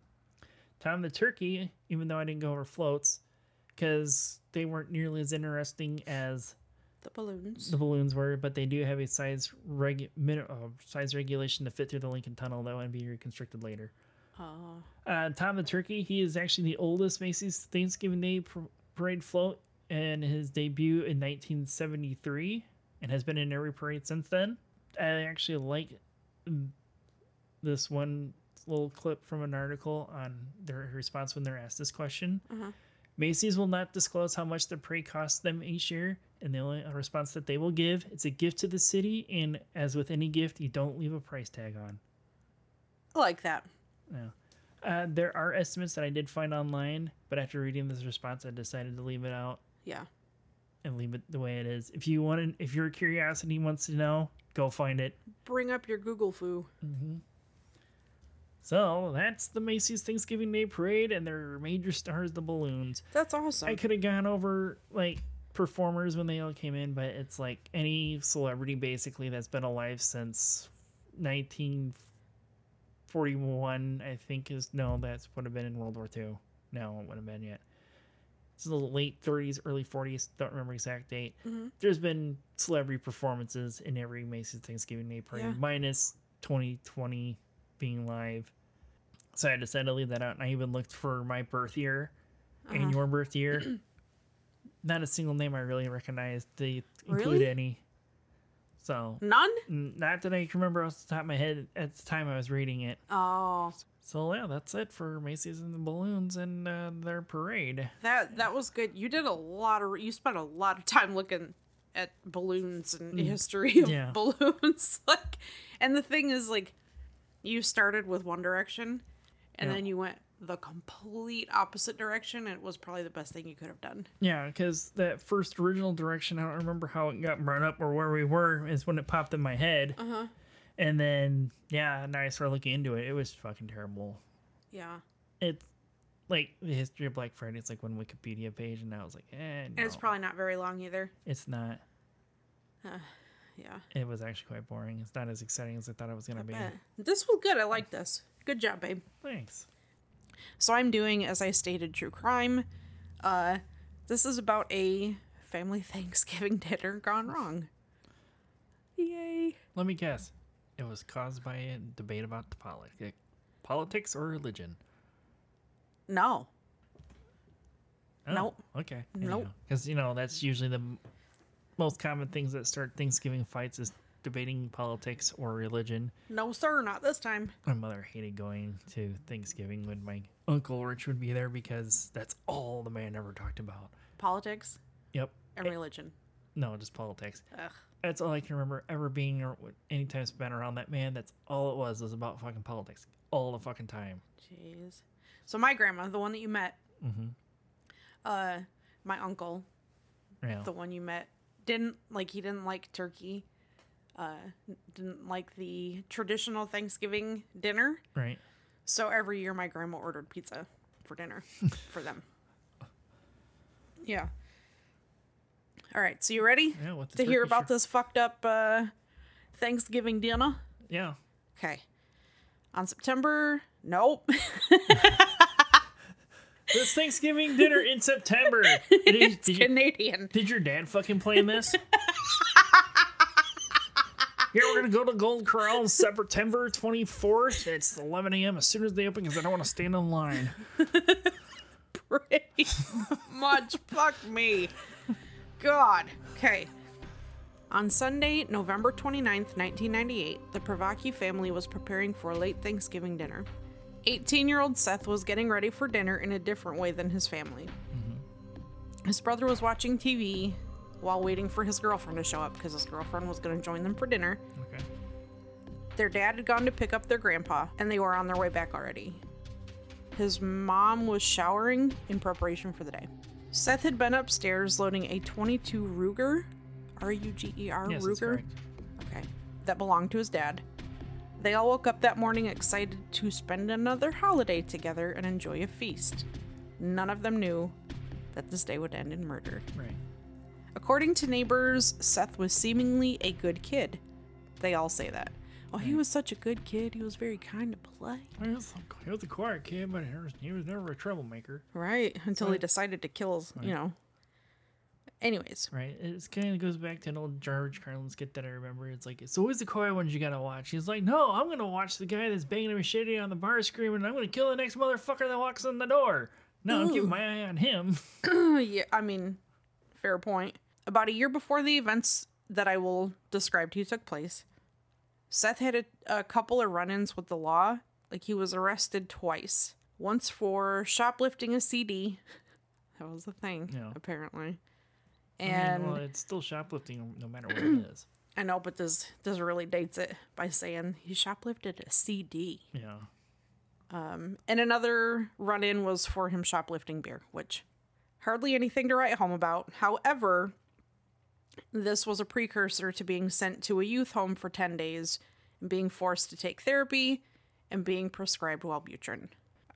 Tom the Turkey, even though I didn't go over floats, because they weren't nearly as interesting as the balloons. The balloons were, but they do have a size reg min, uh, size regulation to fit through the Lincoln Tunnel, though, and be reconstructed later. Oh. Uh, Tom the Turkey, he is actually the oldest Macy's Thanksgiving Day parade float, and his debut in 1973, and has been in every parade since then. I actually like this one little clip from an article on their response when they're asked this question. Uh-huh. Macy's will not disclose how much the parade costs them each year, and the only response that they will give it's a gift to the city, and as with any gift, you don't leave a price tag on. I like that. Yeah. Uh, there are estimates that I did find online, but after reading this response, I decided to leave it out. Yeah. And leave it the way it is. If you want, to, if your curiosity wants to know, go find it. Bring up your Google foo. Mm-hmm. So that's the Macy's Thanksgiving Day Parade, and their major stars, the balloons. That's awesome. I could have gone over like performers when they all came in, but it's like any celebrity basically that's been alive since 1941. I think is no, that's would have been in World War II. No, it wouldn't have been yet. It's the late 30s, early 40s. Don't remember exact date. Mm-hmm. There's been celebrity performances in every Macy's Thanksgiving Day Parade, yeah. minus 2020 being live. So I decided to leave that out. And I even looked for my birth year uh-huh. and your birth year. Not a single name I really recognized. They include really? any. So none. Not that I can remember off the top of my head at the time I was reading it. Oh. So yeah, that's it for Macy's and the balloons and uh, their parade. That that was good. You did a lot of. You spent a lot of time looking at balloons and mm. history of yeah. balloons. like, and the thing is, like, you started with one direction and yeah. then you went the complete opposite direction it was probably the best thing you could have done. Yeah because that first original direction i don't remember how it got brought up or where we were is when it popped in my head. Uh-huh. and then yeah now i started looking into it it was fucking terrible. Yeah. It's like the history of black friday it's like one wikipedia page and i was like eh, no. and it's probably not very long either. It's not. Uh, yeah. It was actually quite boring. It's not as exciting as i thought it was gonna be. bet. this was good i like this Good job, babe. Thanks. So I'm doing, as I stated, true crime. Uh, this is about a family Thanksgiving dinner gone wrong. Yay. Let me guess. It was caused by a debate about the politics, politics or religion. No. Oh, nope. Okay. Nope. Because you know that's usually the most common things that start Thanksgiving fights is debating politics or religion. No, sir, not this time. My mother hated going to Thanksgiving when my uncle Rich would be there because that's all the man ever talked about. Politics. Yep. And it, religion. No, just politics. Ugh. That's all I can remember ever being or any anytime spent around that man. That's all it was was about fucking politics all the fucking time. Jeez. So my grandma, the one that you met, mm-hmm. uh, my uncle, yeah. the one you met, didn't like. He didn't like turkey uh, didn't like the traditional Thanksgiving dinner. Right. So every year my grandma ordered pizza for dinner for them. Yeah. All right, so you ready yeah, to hear about this fucked up uh, Thanksgiving dinner? Yeah. Okay. On September, nope. This Thanksgiving dinner in September. Did, it's did you- Canadian. did your dad fucking plan this? Here we're gonna go to Gold Corral on September 24th. It's 11 a.m. as soon as they open because I don't want to stand in line. Pretty much. Fuck me. God. Okay. On Sunday, November 29th, 1998, the Privacky family was preparing for a late Thanksgiving dinner. 18 year old Seth was getting ready for dinner in a different way than his family. Mm-hmm. His brother was watching TV while waiting for his girlfriend to show up because his girlfriend was going to join them for dinner. Okay. Their dad had gone to pick up their grandpa, and they were on their way back already. His mom was showering in preparation for the day. Seth had been upstairs loading a 22 Ruger, R U G E R Yes, Ruger, okay, that belonged to his dad. They all woke up that morning excited to spend another holiday together and enjoy a feast. None of them knew that this day would end in murder. Right. According to neighbors, Seth was seemingly a good kid. They all say that. Oh, he was such a good kid. He was very kind to play. He was, he was a quiet kid, but he was, he was never a troublemaker. Right. Until he decided to kill, his- you know. Anyways, Right. It kind of goes back to an old George Carlin skit that I remember. It's like, it's always the quiet ones you gotta watch. He's like, no, I'm gonna watch the guy that's banging a machete on the bar screaming, I'm gonna kill the next motherfucker that walks in the door. No, I'm keeping my eye on him. yeah, I mean, fair point. About a year before the events that I will describe to you took place, Seth had a, a couple of run ins with the law. Like, he was arrested twice. Once for shoplifting a CD. That was the thing, Yeah. apparently. I mean, And well, it's still shoplifting no matter what it is. I know, but this this really dates it by saying he shoplifted a CD. Yeah. Um, And another run in was for him shoplifting beer, which hardly anything to write home about. However, this was a precursor to being sent to a youth home for 10 days and being forced to take therapy and being prescribed Wellbutrin.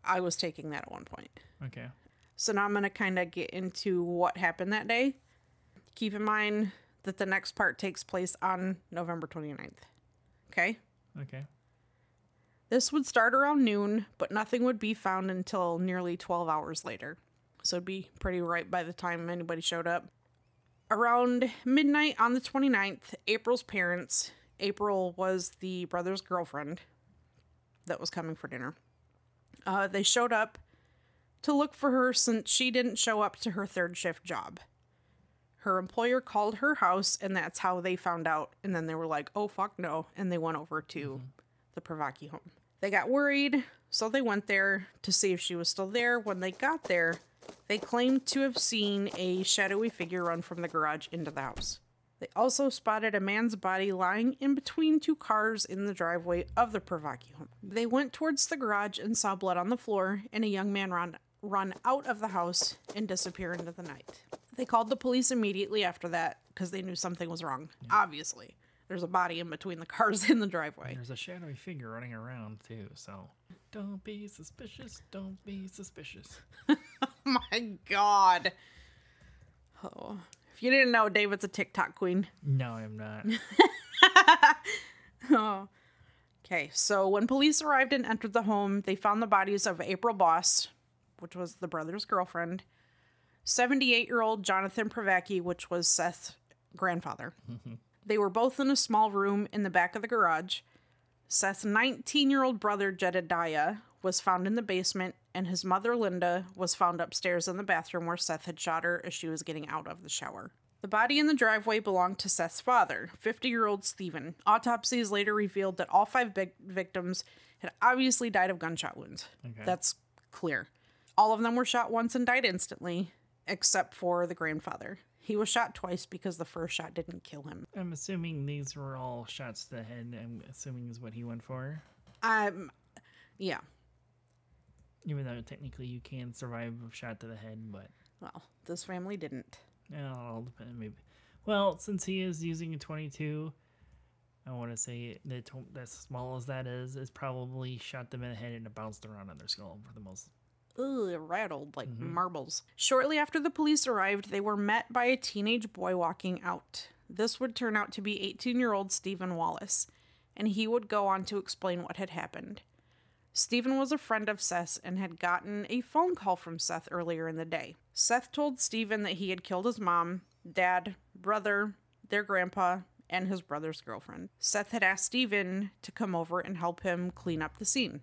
I was taking that at one point. Okay. So now I'm going to kind of get into what happened that day. Keep in mind that the next part takes place on November 29th. Okay? Okay. This would start around noon, but nothing would be found until nearly 12 hours later. So it'd be pretty right by the time anybody showed up. Around midnight on the 29th, April's parents, April was the brother's girlfriend that was coming for dinner, uh, they showed up to look for her since she didn't show up to her third shift job. Her employer called her house, and that's how they found out. And then they were like, oh, fuck no. And they went over to the Privacky home. They got worried, so they went there to see if she was still there. When they got there, they claimed to have seen a shadowy figure run from the garage into the house. They also spotted a man's body lying in between two cars in the driveway of the Privacky home. They went towards the garage and saw blood on the floor and a young man run run out of the house and disappear into the night. They called the police immediately after that because they knew something was wrong. Obviously, there's a body in between the cars in the driveway. There's a shadowy figure running around too, so don't be suspicious. Don't be suspicious. my god. Oh. If you didn't know, David's a TikTok queen. No, I'm not. Oh. Okay, so when police arrived and entered the home, they found the bodies of April Boss, which was the brother's girlfriend, 78 year old Jonathan Privacky, which was Seth's grandfather. They were both in a small room in the back of the garage. Seth's 19 year old brother, Jedediah, was found in the basement, and his mother, Linda, was found upstairs in the bathroom where Seth had shot her as she was getting out of the shower. The body in the driveway belonged to Seth's father, 50 year old Stephen. Autopsies later revealed that all five vic- victims had obviously died of gunshot wounds. Okay. That's clear. All of them were shot once and died instantly, except for the grandfather. He was shot twice because the first shot didn't kill him. I'm assuming these were all shots to the head. I'm assuming is what he went for. Um, yeah. Even though technically you can survive a shot to the head, but Well, this family didn't. yeah, it'll all depend. Maybe. Well, since he is using a 22, I want to say that as small as that is, is probably shot them in the head and it bounced around on their skull for the most. Ugh, it rattled like mm-hmm. marbles. Shortly after the police arrived, they were met by a teenage boy walking out. This would turn out to be 18 year old Stephen Wallace, and he would go on to explain what had happened. Stephen was a friend of Seth's and had gotten a phone call from Seth earlier in the day. Seth told Stephen that he had killed his mom, dad, brother, their grandpa, and his brother's girlfriend. Seth had asked Stephen to come over and help him clean up the scene.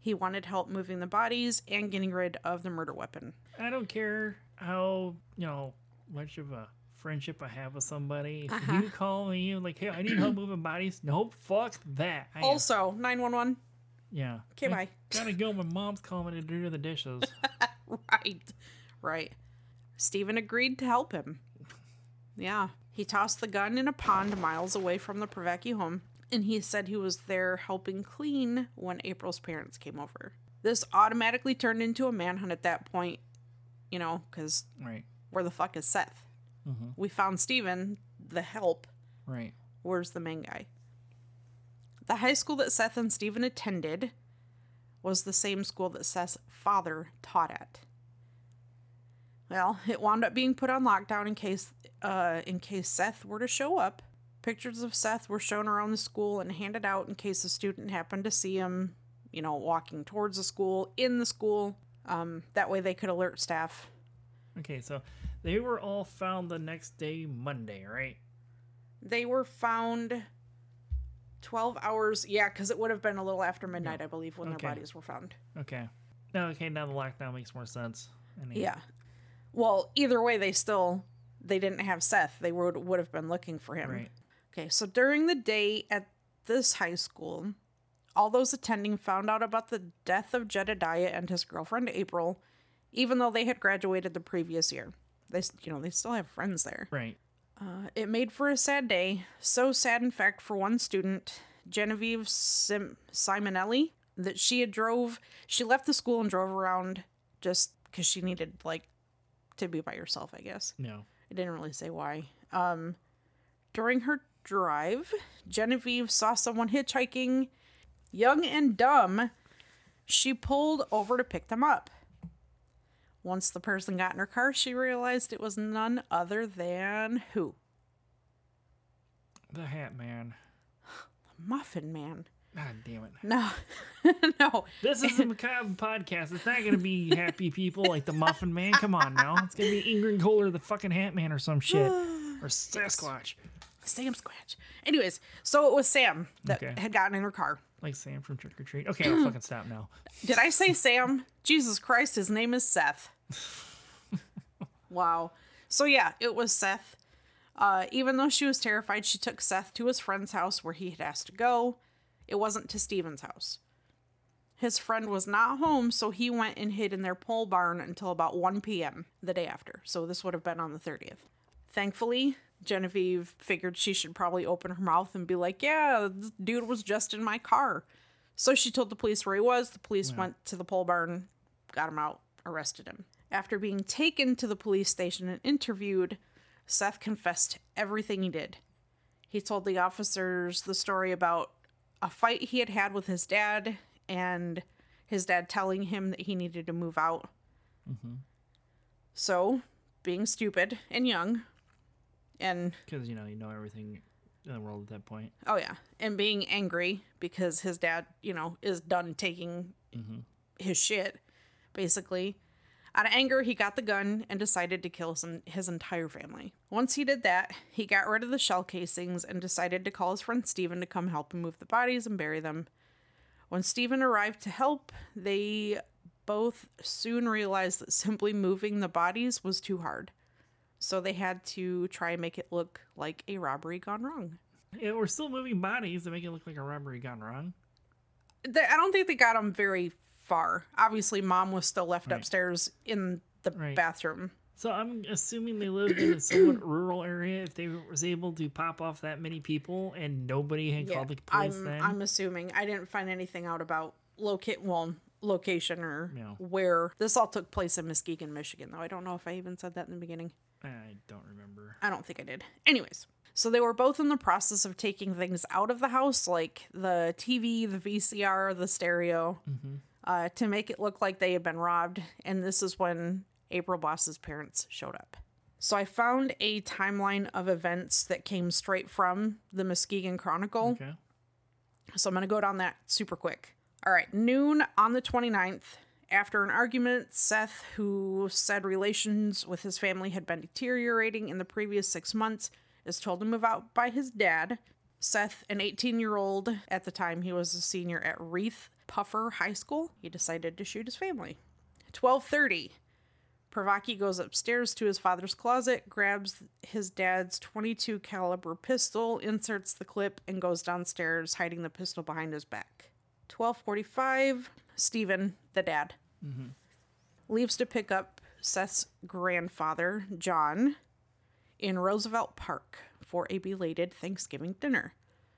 He wanted help moving the bodies and getting rid of the murder weapon. I don't care how, you know, much of a friendship I have with somebody. If Uh-huh. you call me like, hey, I need help moving bodies. Nope, fuck that. I Also, 911. Yeah. Okay, bye. Gotta go. My mom's calling to do the dishes. Right. Right. Stephen agreed to help him. Yeah. He tossed the gun in a pond miles away from the Privacky home, and he said he was there helping clean when April's parents came over. This automatically turned into a manhunt at that point, you know, because right. where the fuck is Seth? Mm-hmm. We found Stephen, the help. Right. Where's the main guy? The high school that Seth and Stephen attended was the same school that Seth's father taught at. Well, it wound up being put on lockdown in case uh, in case Seth were to show up. Pictures of Seth were shown around the school and handed out in case a student happened to see him, you know, walking towards the school, in the school. Um, that way they could alert staff. Okay, so they were all found the next day, Monday, right? They were found 12 hours, yeah, because it would have been a little after midnight, I believe, when Okay. their bodies were found. Okay. No, okay, now the lockdown makes more sense. I mean, Yeah. Well, either way, they still they didn't have Seth. They would would have been looking for him. Right. Okay, so during the day at this high school, all those attending found out about the death of Jedediah and his girlfriend April, even though they had graduated the previous year. They, you know, they still have friends there. Right. Uh, it made for a sad day. So sad, in fact, for one student, Genevieve Sim- Simonelli, that she had drove. She left the school and drove around just because she needed like to be by herself. I guess No. it didn't really say why. Um, during her drive, Genevieve saw someone hitchhiking, young and dumb. She pulled over to pick them up. Once the person got in her car, she realized it was none other than who? The Hat Man. The Muffin Man. God damn it. No, no. This is a macabre podcast. It's not gonna be happy people like the Muffin Man. Come on now. It's gonna be Ingrid Kohler, the fucking Hat Man, or some shit, or Sasquatch, Sam Squatch. Anyways, so it was Sam that Okay. had gotten in her car. like Sam from Trick or Treat. Okay, I'll fucking stop now. Did I say Sam? Jesus Christ, his name is Seth. wow. So yeah, it was Seth. Uh, even though she was terrified, she took Seth to his friend's house where he had asked to go. It wasn't to Steven's house. His friend was not home, so he went and hid in their pole barn until about 1 p.m. the day after. So this would have been on the 30th. Thankfully, Genevieve figured she should probably open her mouth and be like, Yeah, dude was just in my car. So she told the police where he was. The police went to the pole barn, got him out, arrested him. After being taken to the police station and interviewed, Seth confessed everything he did. He told the officers the story about a fight he had had with his dad and his dad telling him that he needed to move out. Mm-hmm. So, being stupid and young, and Because you know you know everything in the world at that point. Oh yeah, and being angry because his dad, you know, is done taking his shit, basically. Out of anger, he got the gun and decided to kill some, his entire family. Once he did that, he got rid of the shell casings and decided to call his friend Steven to come help him move the bodies and bury them. When Steven arrived to help, they both soon realized that simply moving the bodies was too hard. So they had to try and make it look like a robbery gone wrong. Yeah, we're still moving bodies to make it look like a robbery gone wrong. I don't think they got him very far. Obviously, mom was still left Right. upstairs in the Right. bathroom. So I'm assuming they lived in a somewhat rural area. If they was able to pop off that many people and nobody had Yeah, called the police, I'm then I'm assuming. I didn't find anything out about locate well location or No. where this all took place in Muskegon, Michigan. Though I don't know if I even said that in the beginning. I don't remember. I don't think I did. Anyways, so they were both in the process of taking things out of the house, like the TV, the VCR, the stereo, mm-hmm. Uh, to make it look like they had been robbed. And this is when April Boss's parents showed up. So I found a timeline of events that came straight from the Muskegon Chronicle. Okay. So I'm going to go down that super quick. All right, noon on the 29th. After an argument, Seth, who said relations with his family had been deteriorating in the previous six months, is told to move out by his dad. Seth, an 18 year old at the time, he was a senior at Reith Puffer High School. He decided to shoot his family. 12:30. Privacky goes upstairs to his father's closet, grabs his dad's 22 caliber pistol, inserts the clip, and goes downstairs, hiding the pistol behind his back. 12:45. Stephen, the dad, mm-hmm. leaves to pick up Seth's grandfather, John, in Roosevelt Park for a belated Thanksgiving dinner.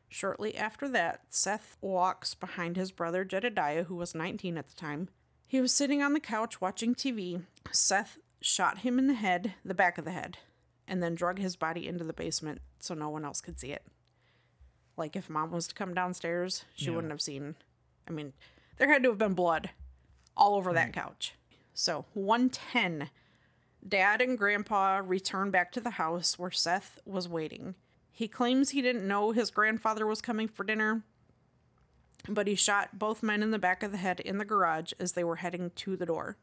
Shortly after that, Seth walks behind his brother Jedediah, who was 19 at the time. He was sitting on the couch watching TV. Seth shot him in the head, the back of the head, and then drug his body into the basement so no one else could see it. Like if mom was to come downstairs, she Yeah. wouldn't have seen. I mean, there had to have been blood all over that couch. So, 110. Dad and Grandpa return back to the house where Seth was waiting. He claims he didn't know his grandfather was coming for dinner, but he shot both men in the back of the head in the garage as they were heading to the door.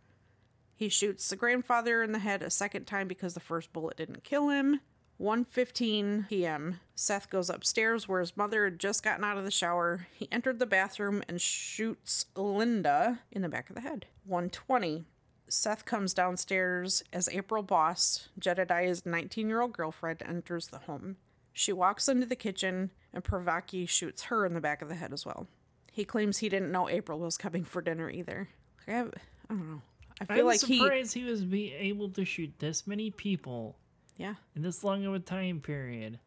He shoots the grandfather in the head a second time because the first bullet didn't kill him. 1:15 p.m. Seth goes upstairs where his mother had just gotten out of the shower. He entered the bathroom and shoots Linda in the back of the head. 1:20 Seth comes downstairs as April Boss, Jedediah's 19 year old girlfriend, enters the home. She walks into the kitchen, and Privacky shoots her in the back of the head as well. He claims he didn't know April was coming for dinner either. I, have, I don't know. I feel I'm like he. surprised he... was be able to shoot this many people Yeah. in this long of a time period.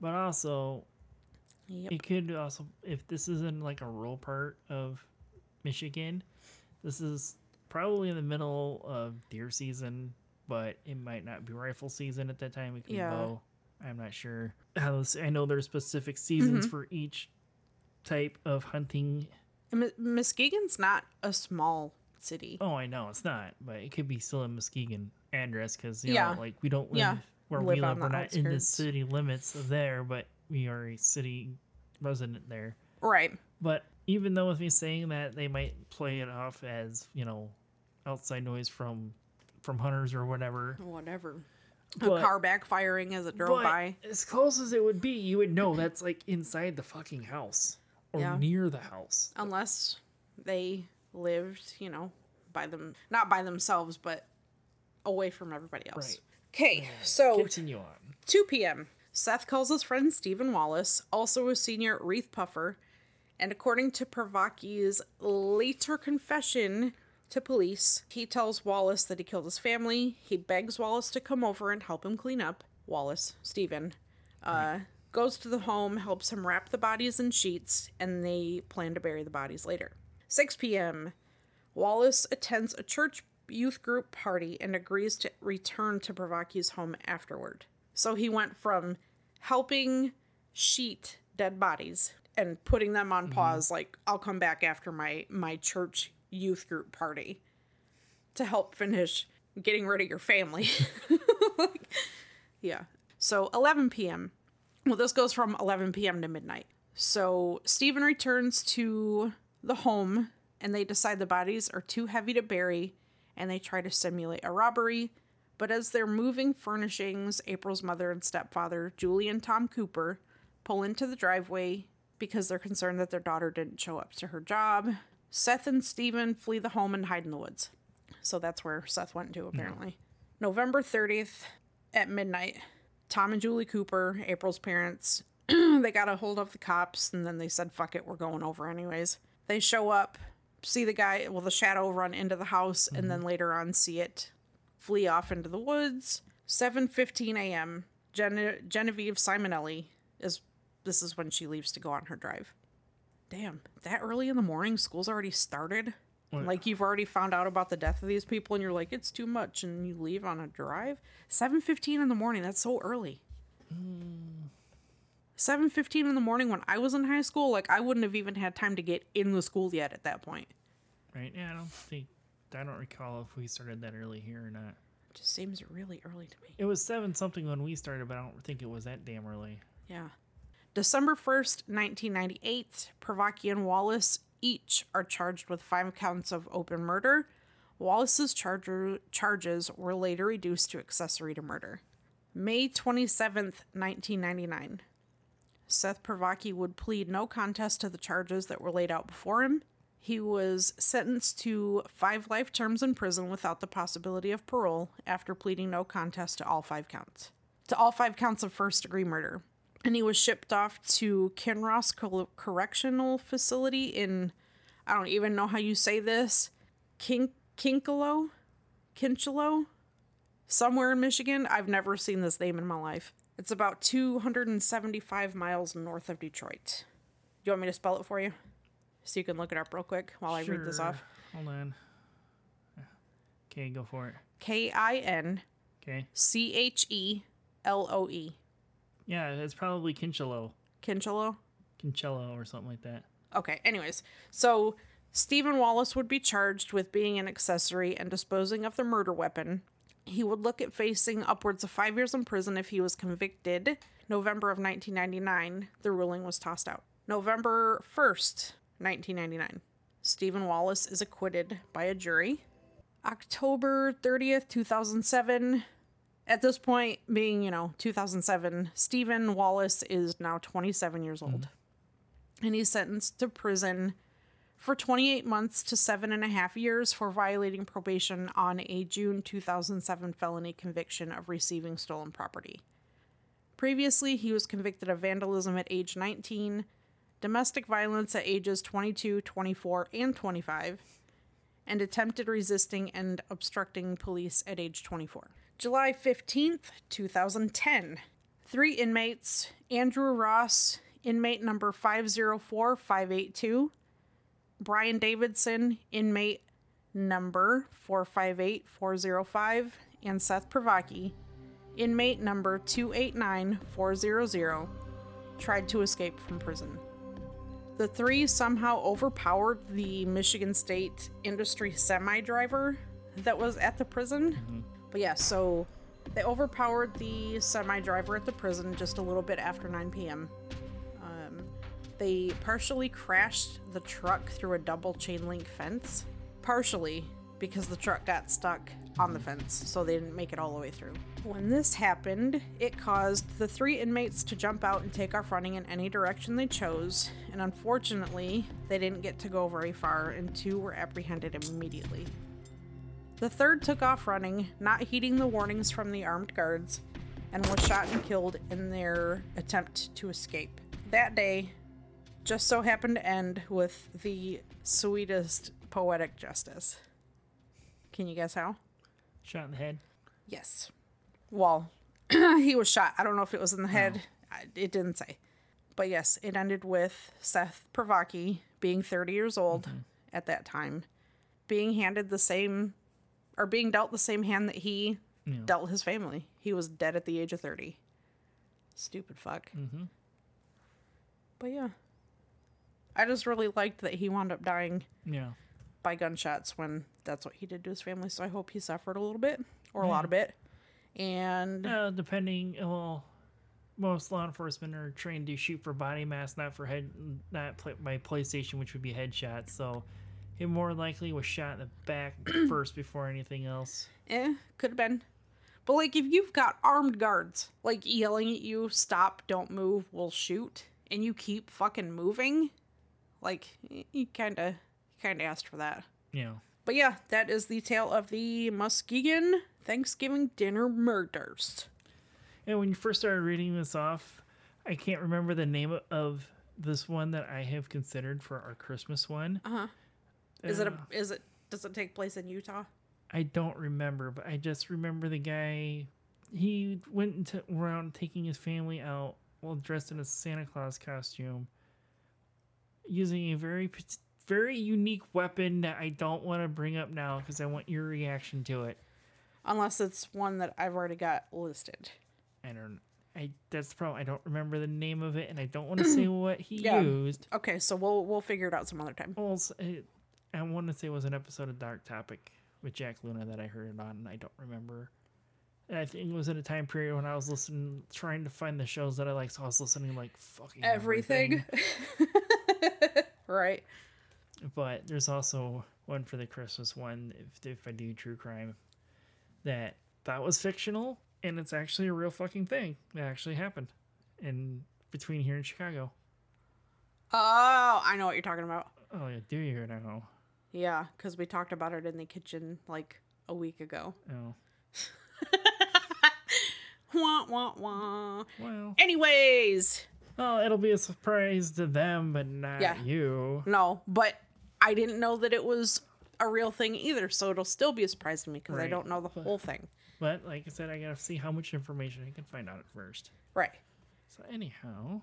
But also, Yep. it could also, if this isn't like a rural part of Michigan, this is probably in the middle of deer season, but it might not be rifle season at that time. It could Yeah. be bow. I'm not sure. How this, I know there's specific seasons Mm-hmm. for each type of hunting. Mus- Muskegon's not a small city. Oh, I know it's not, but it could be still a Muskegon address because you Yeah. know, like we don't live Yeah. where Live we live. We're not in the city limits of there, but we are a city resident there. Right. But even though with me saying that, they might play it off as you know, outside noise from from hunters or whatever. Whatever. But- a car backfiring as it drove by. as close as it would be, you would know that's like inside the fucking house or Yeah. near the house. Unless they lived, you know, by them, not by themselves, but away from everybody else. Right. Okay, so Continue on. 2 p.m. Seth calls his friend Stephen Wallace, also a senior at Reeths-Puffer, and according to Privacky's later confession to police, he tells Wallace that he killed his family. He begs Wallace to come over and help him clean up. Wallace, Stephen, uh, goes to the home, helps him wrap the bodies in sheets, and they plan to bury the bodies later. 6 p.m. Wallace attends a church youth group party and agrees to return to Privacky's home afterward. So he went from helping sheet dead bodies and putting them on mm-hmm. pause, like I'll come back after my my church youth group party to help finish getting rid of your family. Like, yeah. So 11 p.m. Well, this goes from 11 p.m. to midnight. So Stephen returns to the home and they decide the bodies are too heavy to bury and they try to simulate a robbery. But as they're moving furnishings, April's mother and stepfather, Julie and Tom Cooper, pull into the driveway because they're concerned that their daughter didn't show up to her job. Seth and Stephen flee the home and hide in the woods. So that's where Seth went to, apparently. November 30th at midnight, Tom and Julie Cooper, April's parents, they got a hold of the cops and then they said, fuck it, we're going over anyways. They show up, see the guy, well, the shadow run into the house, and then mm-hmm. later on see it flee off into the woods. 7:15 a.m. Gen- Genevieve Simonelli is this is when she leaves to go on her drive. Damn, that early in the morning, school's already started. Like you've already found out about the death of these people, and you're like, it's too much, and you leave on a drive. 7:15 in the morning. That's so early. 7:15 in the morning when I was in high school, like I wouldn't have even had time to get in the school yet at that point. Right? Yeah, I don't think I don't recall if we started that early here or not. It just seems really early to me. It was seven something when we started, but I don't think it was that damn early. Yeah. December 1st, 1998, Privacky and Wallace each are charged with five counts of open murder. Wallace's charger, charges were later reduced to accessory to murder. May 27th, 1999. Seth Privacky would plead no contest to the charges that were laid out before him. He was sentenced to five life terms in prison without the possibility of parole after pleading no contest to all five counts. To all five counts of first degree murder. And he was shipped off to Kinross Cor- Correctional Facility in, I don't even know how you say this, Kin- Kinkalo? Kinchalo? Somewhere in Michigan. I've never seen this name in my life. It's about 275 miles north of Detroit. Do you want me to spell it for you? So you can look it up real quick while I read this Sure. off. Hold on. Okay, go for it. K I N. C H E L O E. Yeah, it's probably Kinchelo. Kinchalo? Kinchello or something like that. Okay, anyways. So Stephen Wallace would be charged with being an accessory and disposing of the murder weapon. He would look at facing upwards of five years in prison if he was convicted. November of 1999, the ruling was tossed out. November 1st, 1999, Stephen Wallace is acquitted by a jury. October 30th, 2007, at this point, being, you know, 2007, Stephen Wallace is now 27 years old. Mm-hmm. And he's sentenced to prison for 28 months to seven and a half years for violating probation on a June 2007 felony conviction of receiving stolen property. Previously, he was convicted of vandalism at age 19, domestic violence at ages 22, 24, and 25, and attempted resisting and obstructing police at age 24. July 15th, 2010. Three inmates, Andrew Ross, inmate number 504582, Brian Davidson, inmate number 458405, and Seth Privacky, inmate number 289400, tried to escape from prison. The three somehow overpowered the Michigan State industry semi driver that was at the prison. Mm-hmm. But yeah, so they overpowered the semi driver at the prison just a little bit after 9 p.m. Um, they partially crashed the truck through a double chain link fence. Partially because the truck got stuck on the fence, so they didn't make it all the way through. When this happened, it caused the three inmates to jump out and take off running in any direction they chose, and unfortunately, they didn't get to go very far, and two were apprehended immediately. The third took off running, not heeding the warnings from the armed guards, and was shot and killed in their attempt to escape. That day just so happened to end with the sweetest poetic justice. Can you guess how? Shot in the head. Yes. Well, he was shot. I don't know if it was in the head. Oh. I It didn't say. But yes, it ended with Seth Privacky being 30 years old mm-hmm. at that time, being handed the same, or being dealt the same hand that he Yeah. dealt his family. He was dead at the age of 30. Stupid fuck. Mm-hmm. But yeah. I just really liked that he wound up dying Yeah. by gunshots when that's what he did to his family. So I hope he suffered a little bit or a lot of it. And Uh, depending, well, most law enforcement are trained to shoot for body mass, not for head, not pla by PlayStation, which would be headshots. So, he more likely was shot in the back first before anything else. eh, could have been. But like if you've got armed guards like yelling at you, stop, don't move, we'll shoot, and you keep fucking moving, like you kind of kind of asked for that. Yeah. But yeah, that is the tale of the Muskegon Thanksgiving dinner murders. and when you first started reading this off, I can't remember the name of this one that I have considered for our Christmas one. Uh huh. Is it a is it does it take place in Utah? I don't remember, but I just remember the guy. He went into, around taking his family out while dressed in a Santa Claus costume, using a very very unique weapon that I don't want to bring up now because I want your reaction to it. Unless it's one that I've already got listed. I don't. I that's the problem. I don't remember the name of it, and I don't want to say what he Yeah. used. Okay, so we'll we'll figure it out some other time. Well, it- I want to say it was an episode of Dark Topic with Jack Luna that I heard it on, and I don't remember. And I think it was in a time period when I was listening, trying to find the shows that I like, so I was listening like fucking Everything. everything. right. But there's also one for the Christmas one. If if I do true crime, that that was fictional and it's actually a real fucking thing that actually happened in between here in Chicago. Oh, I know what you're talking about. Oh, yeah, do you hear it? I know? Yeah, because we talked about it in the kitchen like a week ago. Oh, Wah, wah, wah. well. Anyways, Oh, it'll be a surprise to them, but not Yeah. you. no, but I didn't know that it was a real thing either, so it'll still be a surprise to me because I don't know the whole thing. But like I said, I gotta see how much information I can find out at first. Right. So anyhow,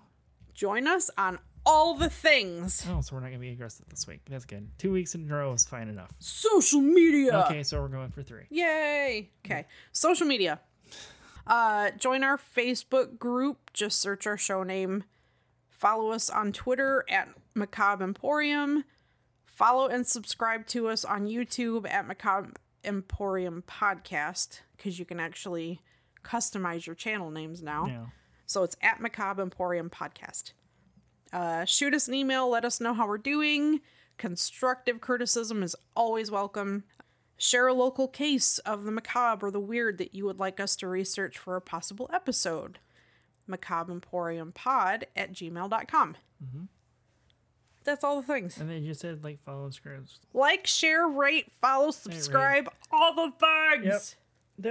Join us on all the things. oh, so we're not gonna be aggressive this week. That's good. Two weeks in a row is fine enough. Social media. Okay, so we're going for three. Yay. Okay. Social media. Uh, join our Facebook group. Just search our show name. Follow us on Twitter at Macabre Emporium. Follow and subscribe to us on YouTube at Macabre Emporium Podcast because you can actually customize your channel names now. Yeah. So it's at Macabre Emporium Podcast. Uh, shoot us an email. Let us know how we're doing. Constructive criticism is always welcome. Share a local case of the macabre or the weird that you would like us to research for a possible episode. Macabre Emporium Pod at gmail.com. That's all the things. And then you said like follow subscribe. Like, share, rate, follow, subscribe, all the things. Yep.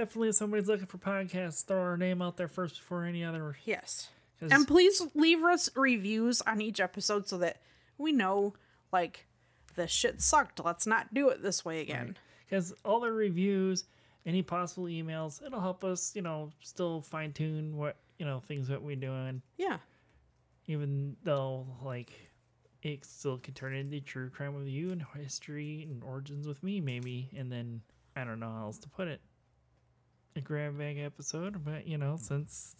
Definitely, if somebody's looking for podcasts, throw our name out there first before any other. Yes. And please leave us reviews on each episode so that we know, like, the shit sucked. Let's not do it this way again. because all the reviews, any possible emails, it'll help us, you know, still fine tune what you know things that we're doing. Yeah. Even though like it still could turn into true crime with you and history and origins with me, maybe, and then I don't know how else to put it. A grab bag episode, but you know, since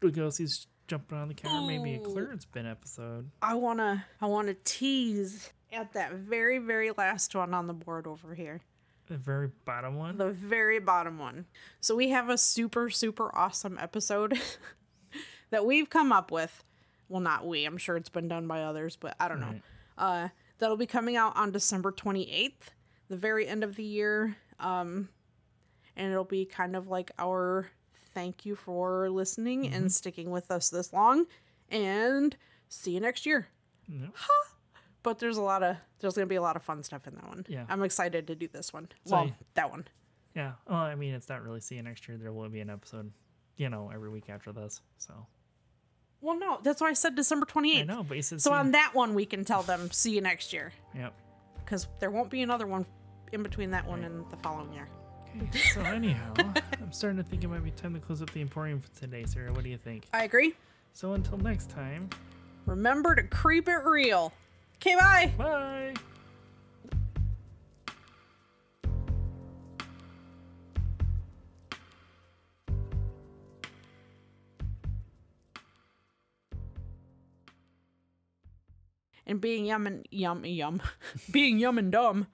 Lugosi's jumping on the counter, maybe a clearance bin episode. I wanna I wanna tease at that very, very last one on the board over here. The very bottom one. The very bottom one. So we have a super, super awesome episode that we've come up with. Well, not we. I'm sure it's been done by others, but I don't know. Uh, that'll be coming out on December 28th, the very end of the year. Um, and it'll be kind of like our thank you for listening and mm-hmm. sticking with us this long. And see you next year. Yep. But there's a lot of there's gonna be a lot of fun stuff in that one. Yeah. I'm excited to do this one. So well, you- that one. Yeah. Well, I mean, it's not really see you next year. There will be an episode, you know, every week after this. So Well, no, that's why I said December 28th. I know, but you said So on that one, we can tell them see you next year Yep. because there won't be another one in between that one and the following year. Okay. So anyhow, I'm starting to think it might be time to close up the Emporium for today, Sarah. What do you think? I agree. So until next time, Remember to creep it real. Okay, bye. bye. And being yum and yum yum, being yum and dumb.